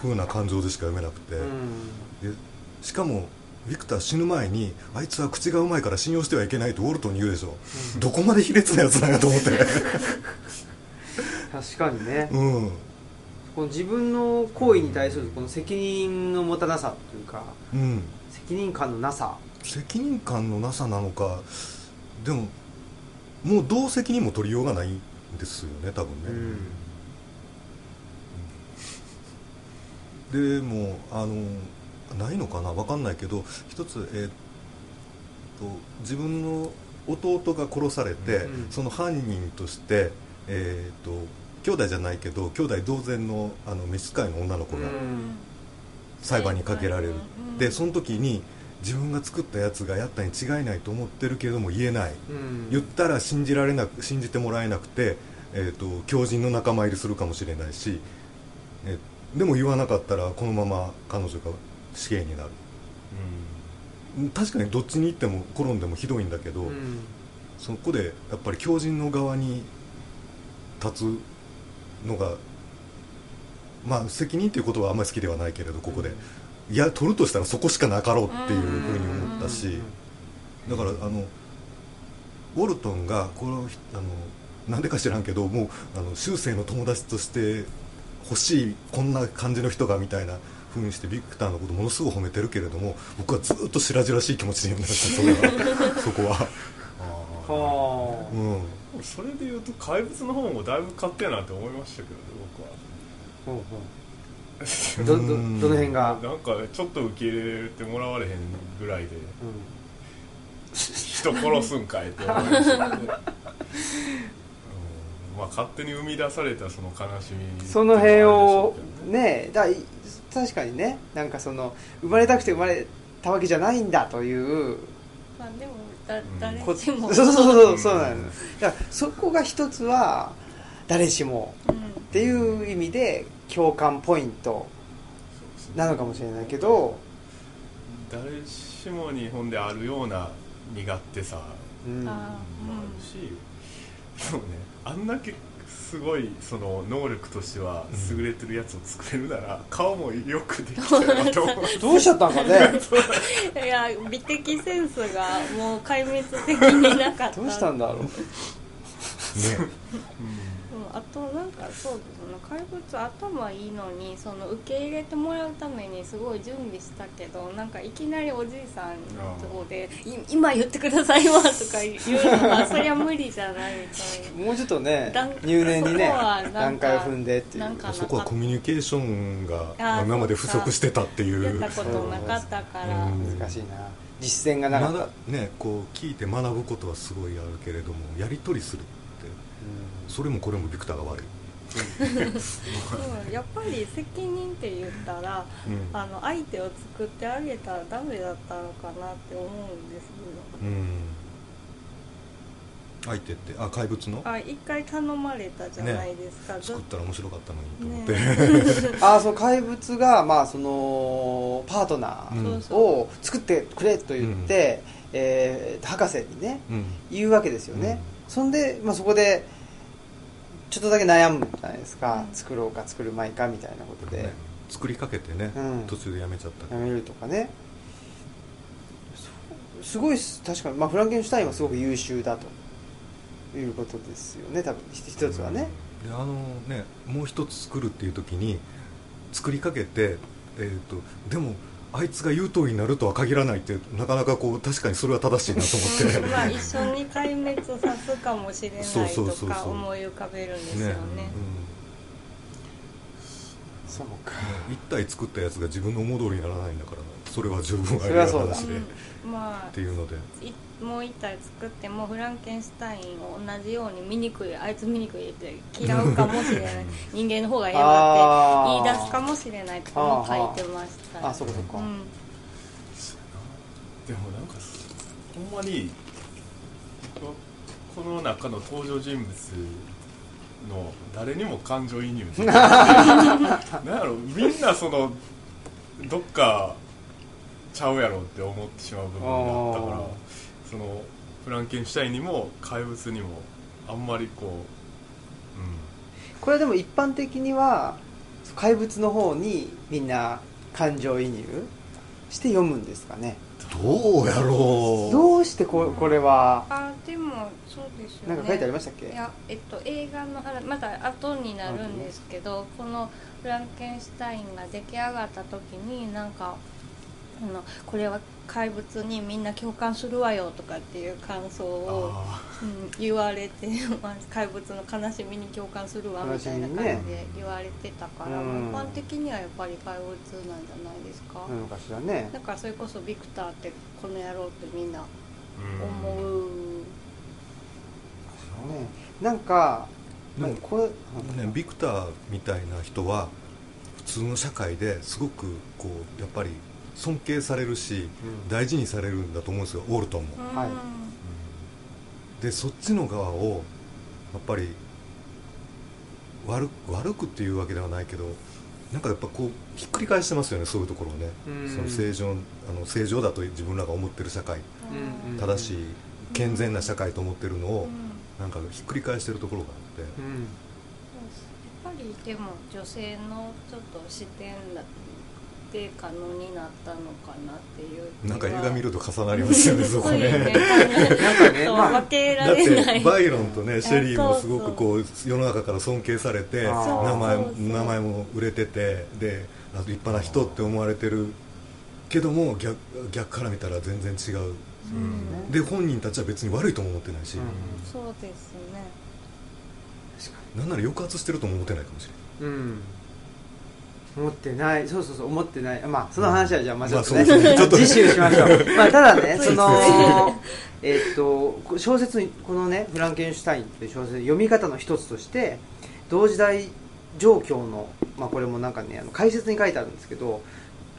C: ふうな感情でしか読めなくて、
A: うんうん。
C: でしかもビクター死ぬ前にあいつは口がうまいから信用してはいけないとウォルトンに言うでしょ、どこまで卑劣なやつなんやと思って。
A: 確かにね。
C: うん。
A: この自分の行為に対するこの責任の持たなさというか
C: うん。
A: 責任感のなさ。
C: 責任感のなさなのかでももうどう責任も取りようがないんですよね多分ね、でもあのないのかな？分かんないけど一つ、えーっと自分の弟が殺されて、
A: うん。
C: その犯人として、えーっと兄弟じゃないけど兄弟同然のあの召使いの女の子が
A: うん。
C: 裁判にかけられる、
B: うん。
C: でその時に自分が作ったやつがやったに違いないと思ってるけども言えない、
A: うん。
C: 言ったら信じられなく信じてもらえなくて、えー、と狂人の仲間入りするかもしれないし、えでも言わなかったらこのまま彼女が死刑になる。確かにどっちに行っても転んでもひどいんだけど、
A: うん。
C: そこでやっぱり狂人の側に立つのがまあ責任ということはあんまり好きではないけれどここで、いや取るとしたらそこしかなかろうっていうふうに思ったし、だからあのウォルトンがこの人あのなんでか知らんけどもうあの終生の友達として欲しいこんな感じの人がみたいな風にしてビクターのことものすごい褒めてるけれども僕はずっと白々しい気持ちで読んでましたそれは。そこは、
A: は
C: うん、
D: それでいうと怪物の方もだいぶ勝手やなって思いましたけどね僕は。
A: あほうほう どどど
C: うん。
A: の辺が？
D: なんかちょっと受け入れてもらわれへんぐらいで人殺すんかいって思いましたね、あ勝手に生み出されたその悲しみ
A: その辺を
D: ね
A: ねだ確かにねなんかその生まれたくて生まれたわけじゃないんだという
B: まあでもだ
D: ん
B: 誰
A: こ
B: しも。
A: そうそうそう
D: うん。
A: そうなのだからそこが一つは誰しも
B: うん
A: っていう意味で共感ポイントなのかもしれないけど、
D: 誰しも日本であるような身勝手さ
A: うん。
D: もあ
B: あ
D: るし、でもねあんだけすごいその能力としては優れてるやつを作れるなら、顔もよくできたなと思う。
A: どうしちゃったんかね。
B: いや美的センスがもう壊滅的になかった。
A: どうしたんだろう。
C: ね。
B: うんあとなんかそうですね怪物頭いいのにその受け入れてもらうためにすごい準備したけどなんかいきなりおじいさんのとこで「い今言ってくださいわ」とか言うのはそりゃ無理じゃないみたいな。
A: もうちょっとね
B: 段
A: 入念にね段階を踏んでっていう
C: そこはコミュニケーションが今まで不足してたっていう。
B: やったことなかったから、
C: うん。
A: 難しいな。実践がなかった、
C: まだねこう聞いて学ぶことはすごいあるけれどもやり取りする。ってそれもこれもビクターが悪い、
B: うん。やっぱり責任って言ったら
C: うん。
B: あの相手を作ってあげたらダメだったのかなって思うんですけど。
C: うん。相手ってあ怪物の？
B: あ一回頼まれたじゃないですか、ずっ
C: 作ったら面白かったのにと
B: ね
C: 思って、
A: ああそう怪物がまあそのパートナ
C: うん。
A: ーを作ってくれと言って、えー博士にね
C: うん。
A: 言うわけですよね、そんで、まあ、そこでちょっとだけ悩むじゃないですか、
B: うん。
A: 作ろうか作るまいかみたいなことで、
C: ね。作りかけてね、
A: うん。
C: 途中でやめちゃった。
A: やめるとかね。すごい確かに、まあ、フランケンシュタインはすごく優秀だということですよね。多分。ひ一つはね、
C: であのねもう一つ作るっていう時に作りかけて、えー、とでもあいつが言う通りになるとは限らないってなかなかこう確かにそれは正しいなと思って。
B: まあ一緒に壊滅さすかもしれない
C: そうそう
B: と
C: そうそう
B: か思い浮かべるんですよね。
A: そうか。
C: うん、一体作ったやつが自分の思う通りにならないんだからそれは十分あり
A: それはそうだ。
C: 話で、っ
B: うん。ま
C: ていうので
B: もう一体作ってもフランケンシュタインを同じように醜いあいつ醜いって嫌うかもしれない。人間の方がええわって言い出すかもしれないとかも書いてました。
A: あそうかそうか、
B: うん。
D: でもなんかほんまにここの中の登場人物の誰にも感情移入ないなんやろみんなそのどっかちゃうやろって思ってしまう部分があったからそのフランケンシュタインにも怪物にもあんまりこう、うん、
A: これはでも一般的には怪物の方にみんな感情移入して読むんですかね。
C: どうやろう。
A: どうしてここれは？
B: あでもそうですよね。
A: なんか書いてありましたっけ？
B: いやえっと映画の話まだ後になるんですけどこのフランケンシュタインが出来上がった時になんかあのこれは怪物にみんな共感するわよとかっていう感想を、
D: あ
B: うん、言われてまあ怪物の悲しみに共感するわみたいな感じで言われてたから、
A: うん。
B: 一般的にはやっぱり怪物なんじゃないですか、
A: なのかしらね
B: だからそれこそビクターってこの野郎ってみんな
D: ーうん。
B: 思う、
A: ね。なんか
C: でも
A: なんかこれ
C: ね、ビクターみたいな人は普通の社会ですごくこうやっぱり尊敬されるし、
A: うん。
C: 大事にされるんだと思うんですよオールトンも、
B: うん。
A: はい。
C: でそっちの側をやっぱり悪く悪くっていうわけではないけどなんかやっぱこうひっくり返してますよねそういうところをね、
A: うん。
C: その正常あの正常だと自分らが思ってる社会。正しい健全な社会と思ってるのを、
B: うん。
C: なんかひっくり返してるところがあって、
A: うん。
B: やっぱりでも女性のちょっと視点だって可能になったのかなっていう
C: なんか映画見ると重なりますよね そこね。
A: なんかね
B: そう
A: まあ
B: 分けら
C: だっ
B: れない。
C: てバイロンとねシェリーもすごくこう世の中から尊敬されて名前名前も売れててであと立派な人って思われてるけども逆逆から見たら全然違う。
B: うん。
C: で本人たちは別に悪いとも思ってないし、
A: うん。
B: そうですね。
C: なんなら抑圧してるとも思ってないかもしれない。
A: うん思ってない。そうそうそう思ってない。まあその話はじゃあまあ ちょっとね、次週しましょう。まあただね
B: そ
A: のえっと小説にこのね「フランケンシュタイン」という小説読み方の一つとして同時代状況のまあこれもなんかねあの解説に書いてあるんですけど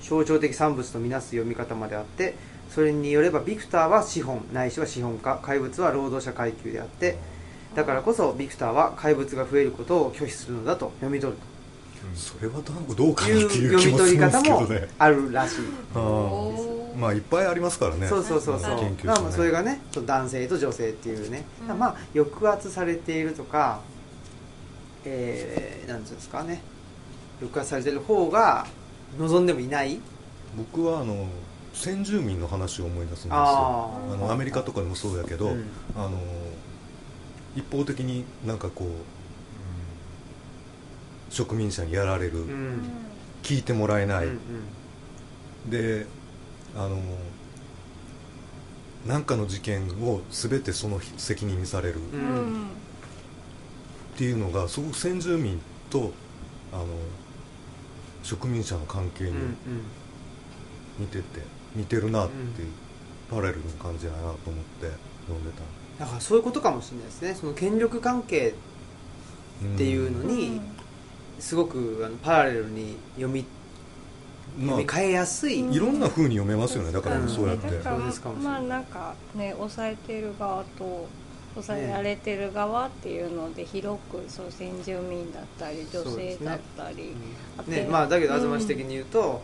A: 象徴的産物とみなす読み方まであってそれによればビクターは資本ないしは資本家怪物は労働者階級であってだからこそビクターは怪物が増えることを拒否するのだと読み取る
C: それはどうどうか
A: と
C: なって
A: いう
C: 気もするんで
A: 読み取り方も
C: すけどね。
A: あるらしい
C: まあいっぱいありますからね
A: そうそうそうそう、
C: ね。
A: まあまあそれがね男性と女性っていうね、
B: うん。
A: まあ抑圧されているとかえー、なんていうんですかね。抑圧されてる方が望んでもいない。
C: 僕はあの先住民の話を思い出すんですよ。
A: あ
C: あのアメリカとかでもそうやけど、
A: うん。
C: あの一方的になんかこう植民者にやられる、
A: うん。
C: 聞いてもらえない、
A: うん
C: であの何かの事件を全てその責任にされる。
A: う
B: うん。ん
C: っていうのがすごく先住民とあの植民者の関係に
A: うんうん。
C: 似てて似てるなっていう、パラレルな感じだなと思って読んでた。
A: だからそういうことかもしれないですね。その権力関係っていうのにすごくあのパラレルに読み
C: ま
A: 読み替えやすい、
B: うん
C: いろんな風に読めますよね。だから
A: うん。
C: そうやって、
A: うですかもしれない
B: まあなんかね抑えてる側と抑えられてる側っていうので広くそう先住民だったり女性だったり、あと
A: ねまあ、だけど東的に言うと、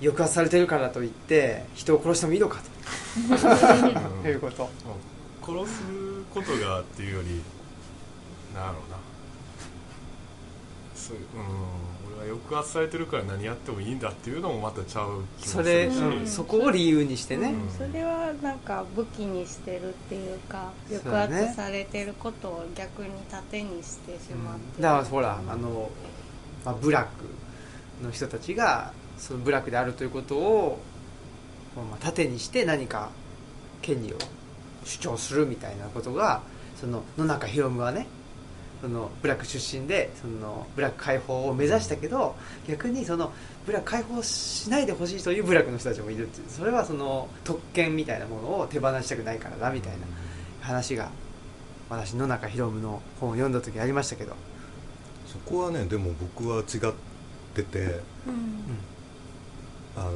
A: 抑圧されてるからといって人を殺してもいいのかと。いうこと。
D: 殺すことがっていうよりなんやろうなそううん。俺は抑圧されてるから何やってもいいんだっていうのもまたちゃう気もす
A: それ、
D: るし、
A: うん。そこを理由にしてね、
B: うん。それはなんか武器にしてるっていうか抑圧されてることを逆に盾にしてしまって。る
A: だからほらあの、まあ、ブラックの人たちがそのブラックであるということを、まあ、盾にして何か権利を主張するみたいなことがその野中宏夢はねそのブラック出身でそのブラック解放を目指したけど逆にそのブラック解放しないでほしいというブラックの人たちもいるっていう。それはその特権みたいなものを手放したくないからだみたいな話が私野中宏夢の本を読んだ時ありましたけど。
C: そこはねでも僕は違ってて
B: うん。
C: あの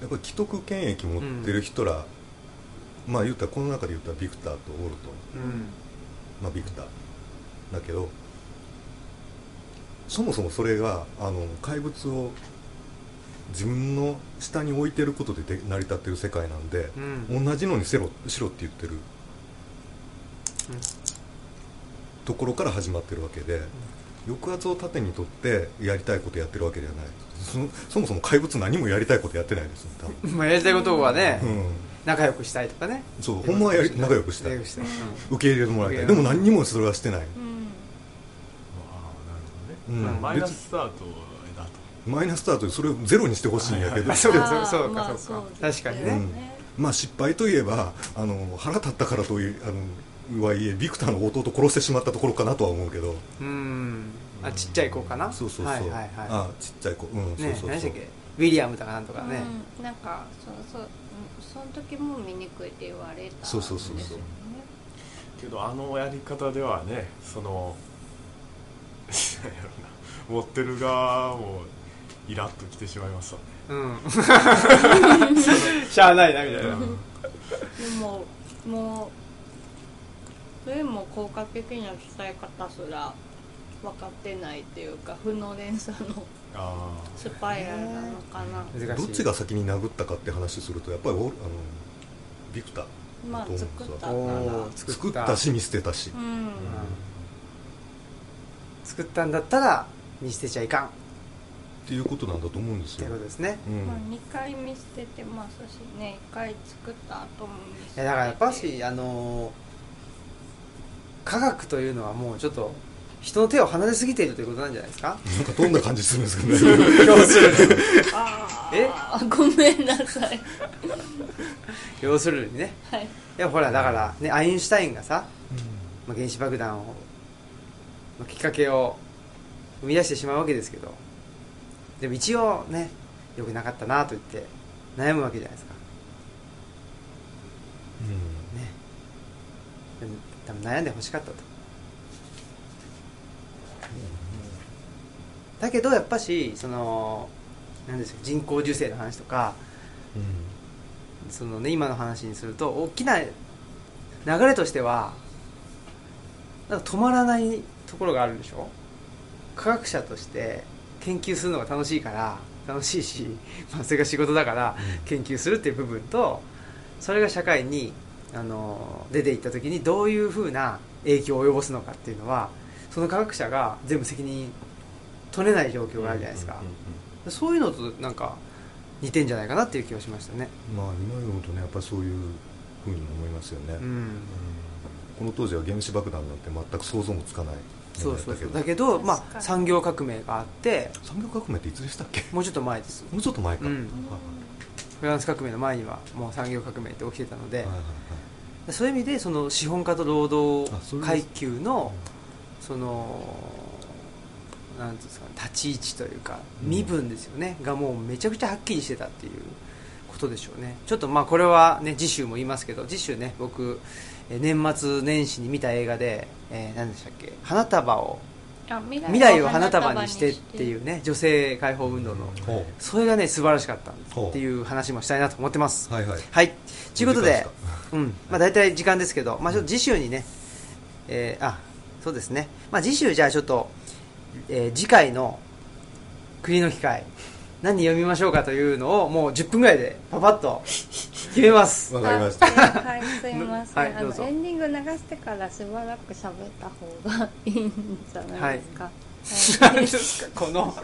C: やっぱり既得権益持ってる人ら、まあ言ったらこの中で言ったらビクターとオルト。
A: うん
C: まあ、ビクターだけどそもそもそれがあの怪物を自分の下に置いてることでで成り立ってる世界なんで、
A: うん。
C: 同じのにせろしろって言ってる、ところから始まってるわけで、抑圧を盾にとってやりたいことやってるわけではない。そもそも怪物何もやりたいことやってないですよ多分、
A: まあやりたいことはね、
C: うん、
A: 仲良くしたいとかね。
C: そうほんまはやり仲良くしたい。
A: 仲良くした。い、
C: 受け入れてもらいたい。でも何にもそれはしてない、
B: うん。
D: ああなるほどね、
C: うん。
D: マイナススタートだと。
C: マイナススタートでそれをゼロにしてほしいんやけど、
A: あそうかそうか
B: まあ
A: そうか。確かにね。
C: うん。まあ失敗といえばあの腹立ったからといあのはいえビクターの弟を殺してしまったところかなとは思うけど。
A: うん。あちっちゃい子かな？
C: そうそうそう、
A: はいはいはい。
C: あちっちゃい子。うん、
A: ね
C: そうそうそう。
A: 何でしたっけ？ウィリアムとかなんとかね、
B: うん、なんかそうそう。うんその時も醜いって言われた
C: そうそうそうそう。
B: ですよね
D: けどあのやり方ではねその 持ってる側もイラッときてしまいますわね。
A: うん。しゃあないなみたいな、
B: でももうそれも効果的な伝え方すら分かってないっていうか負の連鎖の
D: あ
B: スパイラルなのかな、
C: どっちが先に殴ったかって話するとやっぱりおあのビクター
B: まあ
C: だと思
B: 作っ
C: うんですよ
B: たから
C: 作
A: 作った
C: し見捨てたし、
B: うん。
A: 作ったんだったら見捨てちゃいかん。っ
C: っていうことなんだと思うんですよ。
A: ていうことですね。
C: うん。
B: まあ、2回見捨ててますしね1回作った後も見捨てて
A: だからやっぱしあのー科学というのはもうちょっと人の手を離れすぎているということなんじゃないですか？
C: なんかどんな感じするんですかね。
A: 要するに
B: あ
A: え？
B: あごめんなさい。
A: 要するにね。
B: はい。
A: いやほらだからねアインシュタインがさ、まあ、原子爆弾をのきっかけを生み出してしまうわけですけどでも一応ねよくなかったなと言って悩むわけじゃないですか。
C: うん。
A: ね。多分悩んでほしかったとだけどやっぱしそのなんですか人工授精の話とかそのね今の話にすると大きな流れとしてはなんか止まらないところがあるんでしょ？科学者として研究するのが楽しいから楽しいし、まあ、それが仕事だから研究するっていう部分とそれが社会にあの出ていった時にどういうふうな影響を及ぼすのかっていうのはその科学者が全部責任取れない状況があるじゃないですか、そういうのとなんか似てんじゃないかなっていう気がしましたね。
C: まあ今読むとねやっぱりそういうふうに思いますよね、
A: うん。
C: この当時は原子爆弾なんて全く想像もつかない
A: そうそうそうだ
C: け
A: けど、まあ、産業革命があって
C: 産業革命っていつでしたっけ？
A: もうちょっと前です。
C: もうちょっと前か、
A: うん。
C: はい
A: フランス革命の前にはもう産業革命って起きてたので、
C: はいはいはい。
A: そういう意味でその資本家と労
C: あ
A: 働階級のそのなんですか立ち位置というか
C: うん。
A: 身分ですよね、がもうめちゃくちゃはっきりしてたっていうことでしょうね。ちょっとまあこれはね次週も言いますけど次週ね僕えー年末年始に見た映画で、えー何でしたっけ花束を
B: あ未
A: 未来を花束にしてっていうね女性解放運動の
C: ほ
A: それがね素晴らしかったっていう話もしたいなと思ってます。
C: う。はいはい。
A: はい。ということでうん。まあ、大体時間ですけど、まあ、ちょっと次週にね、えーあそうですね、まあ、次週じゃあちょっと、えー次回の国の機会何読みましょうかというのをもう10分ぐらいでパパッと決めます。
C: わかりました。
B: あはいすいません、あ
A: はいどうぞ。
B: のエンディング流してからしばらく喋った方がいいんじゃないですか、はい
A: 何ですかこの。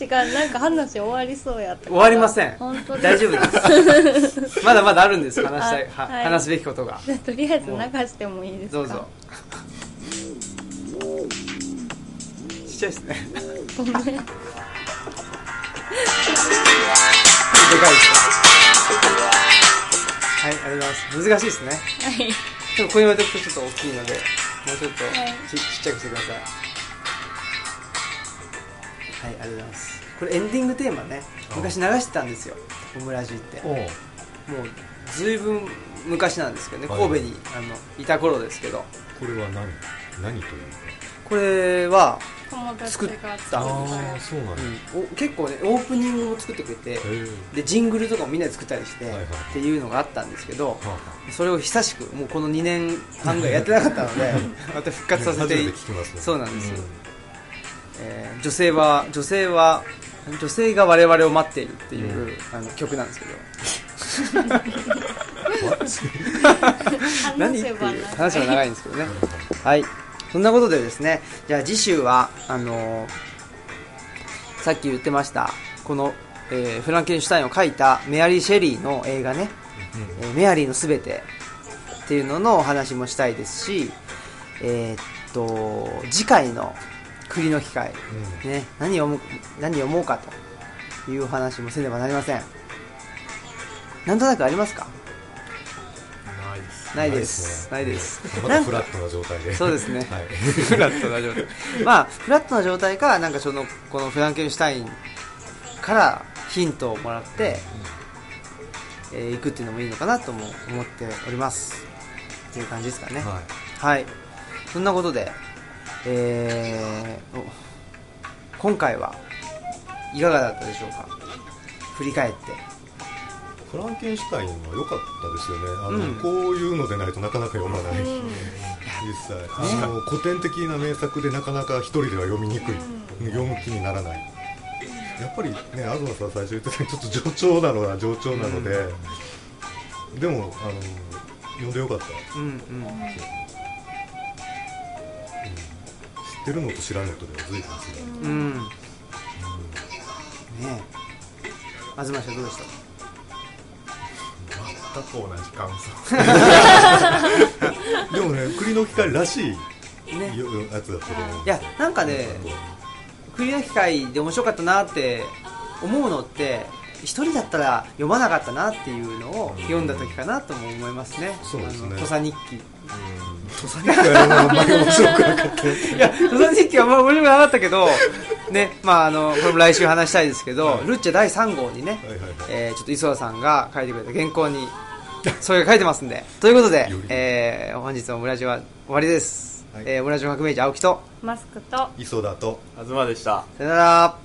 B: 違うなんか話終わりそうやった
A: 終わりません。
B: 本当
A: 大丈夫です。まだまだあるんです話したい。は
B: い。
A: 話すべきことが。
B: とりあえず流してもいいですか？
A: どうぞ。ちっちゃいですね。
B: ごめん。
A: はいありがとうございます。難しいですね。
B: はい。
A: ちょっとここに置いておくとちょっと大きいのでもうちょっと
B: はい
A: ち,、ちっちゃくしてくださいはいありがとうございます。これエンディングテーマね昔流してたんですよオムラジって。も
C: おう。
A: うずいぶん昔なんですけどね
C: はい
A: 神戸に、あのいた頃ですけど。
C: これは何？何という？
A: これは、作っ
B: が
A: た
C: か
B: 作
C: ああそうなんだ、
A: うん。お結構ねオープニングも作ってくれてでジングルとかもみんなで作ったりして、
C: はいはい。
A: っていうのがあったんですけど
C: はあは
A: それを久しくもうこの2年半ぐらいやってなかったので また復活させてそうなんですよえー女性は女性は女性が我々を待っているっていう、あの曲なんですけど。
C: うん
A: 何っていう
B: 話
A: は長いんですけどね。はい。そんなことでですねじゃあ次週はあのーさっき言ってましたこの、えーフランケンシュタインを書いたメアリー・シェリーの映画ね「えーメアリーのすべて」っていうののお話もしたいですしえーっと次回の栗の機会。ね、何読む何読もうかというお話もせねばなりません。なんとなくありますか？
D: ないです。
A: ないです。ないです
C: まだフラットな状態で。
A: そうですね。
C: はい。
A: フラットな状態。まあフラットな状態かなんかそのこのフランケンシュタインからヒントをもらって、えー行くっていうのもいいのかなとも思っております。っていう感じですかね。
C: は
A: はい。そんなことでえーお今回はいかがだったでしょうか？振り返って。
C: フランケンシュタインは良かったですよね。あの、
A: うん。
C: こういうのでないとなかなか読まない、
B: うん。
C: 実際。あの古典的な名作でなかなか一人では読みにくい、読む気にならない。やっぱりね東さん最初言ってたようにちょっと冗長なのは冗長なので、でもあの読んでよかった、
A: うんうん
C: ってるのと知らん。のとでは随分違う、
A: うんねえ東氏はどうでした？
D: 全く同じ感想。
C: でもね栗の光らしい
A: ね
C: よやつだったと思う
A: いやなんかね栗の機会で面白かったなって思うのって一人だったら読まなかったなっていうのを読んだ時かなとも思いますね。
C: そうですね。
A: 土佐日記
C: 土佐日記はあん。まり面白くなかった
A: いや土佐日記はあんま面白くなかったけど ねまああのこれも来週話したいですけど、
C: はい
A: ルッチェ第3号にね、
C: はいはいはい。
A: えーちょっと磯田さんが書いてくれた原稿にそれが書いてますんで。ということでえー本日のオムラジは終わりです、
C: はい。
A: えーオムラジの革命児青木と
B: マスクと
C: 磯田と
D: 東でした
A: さよなら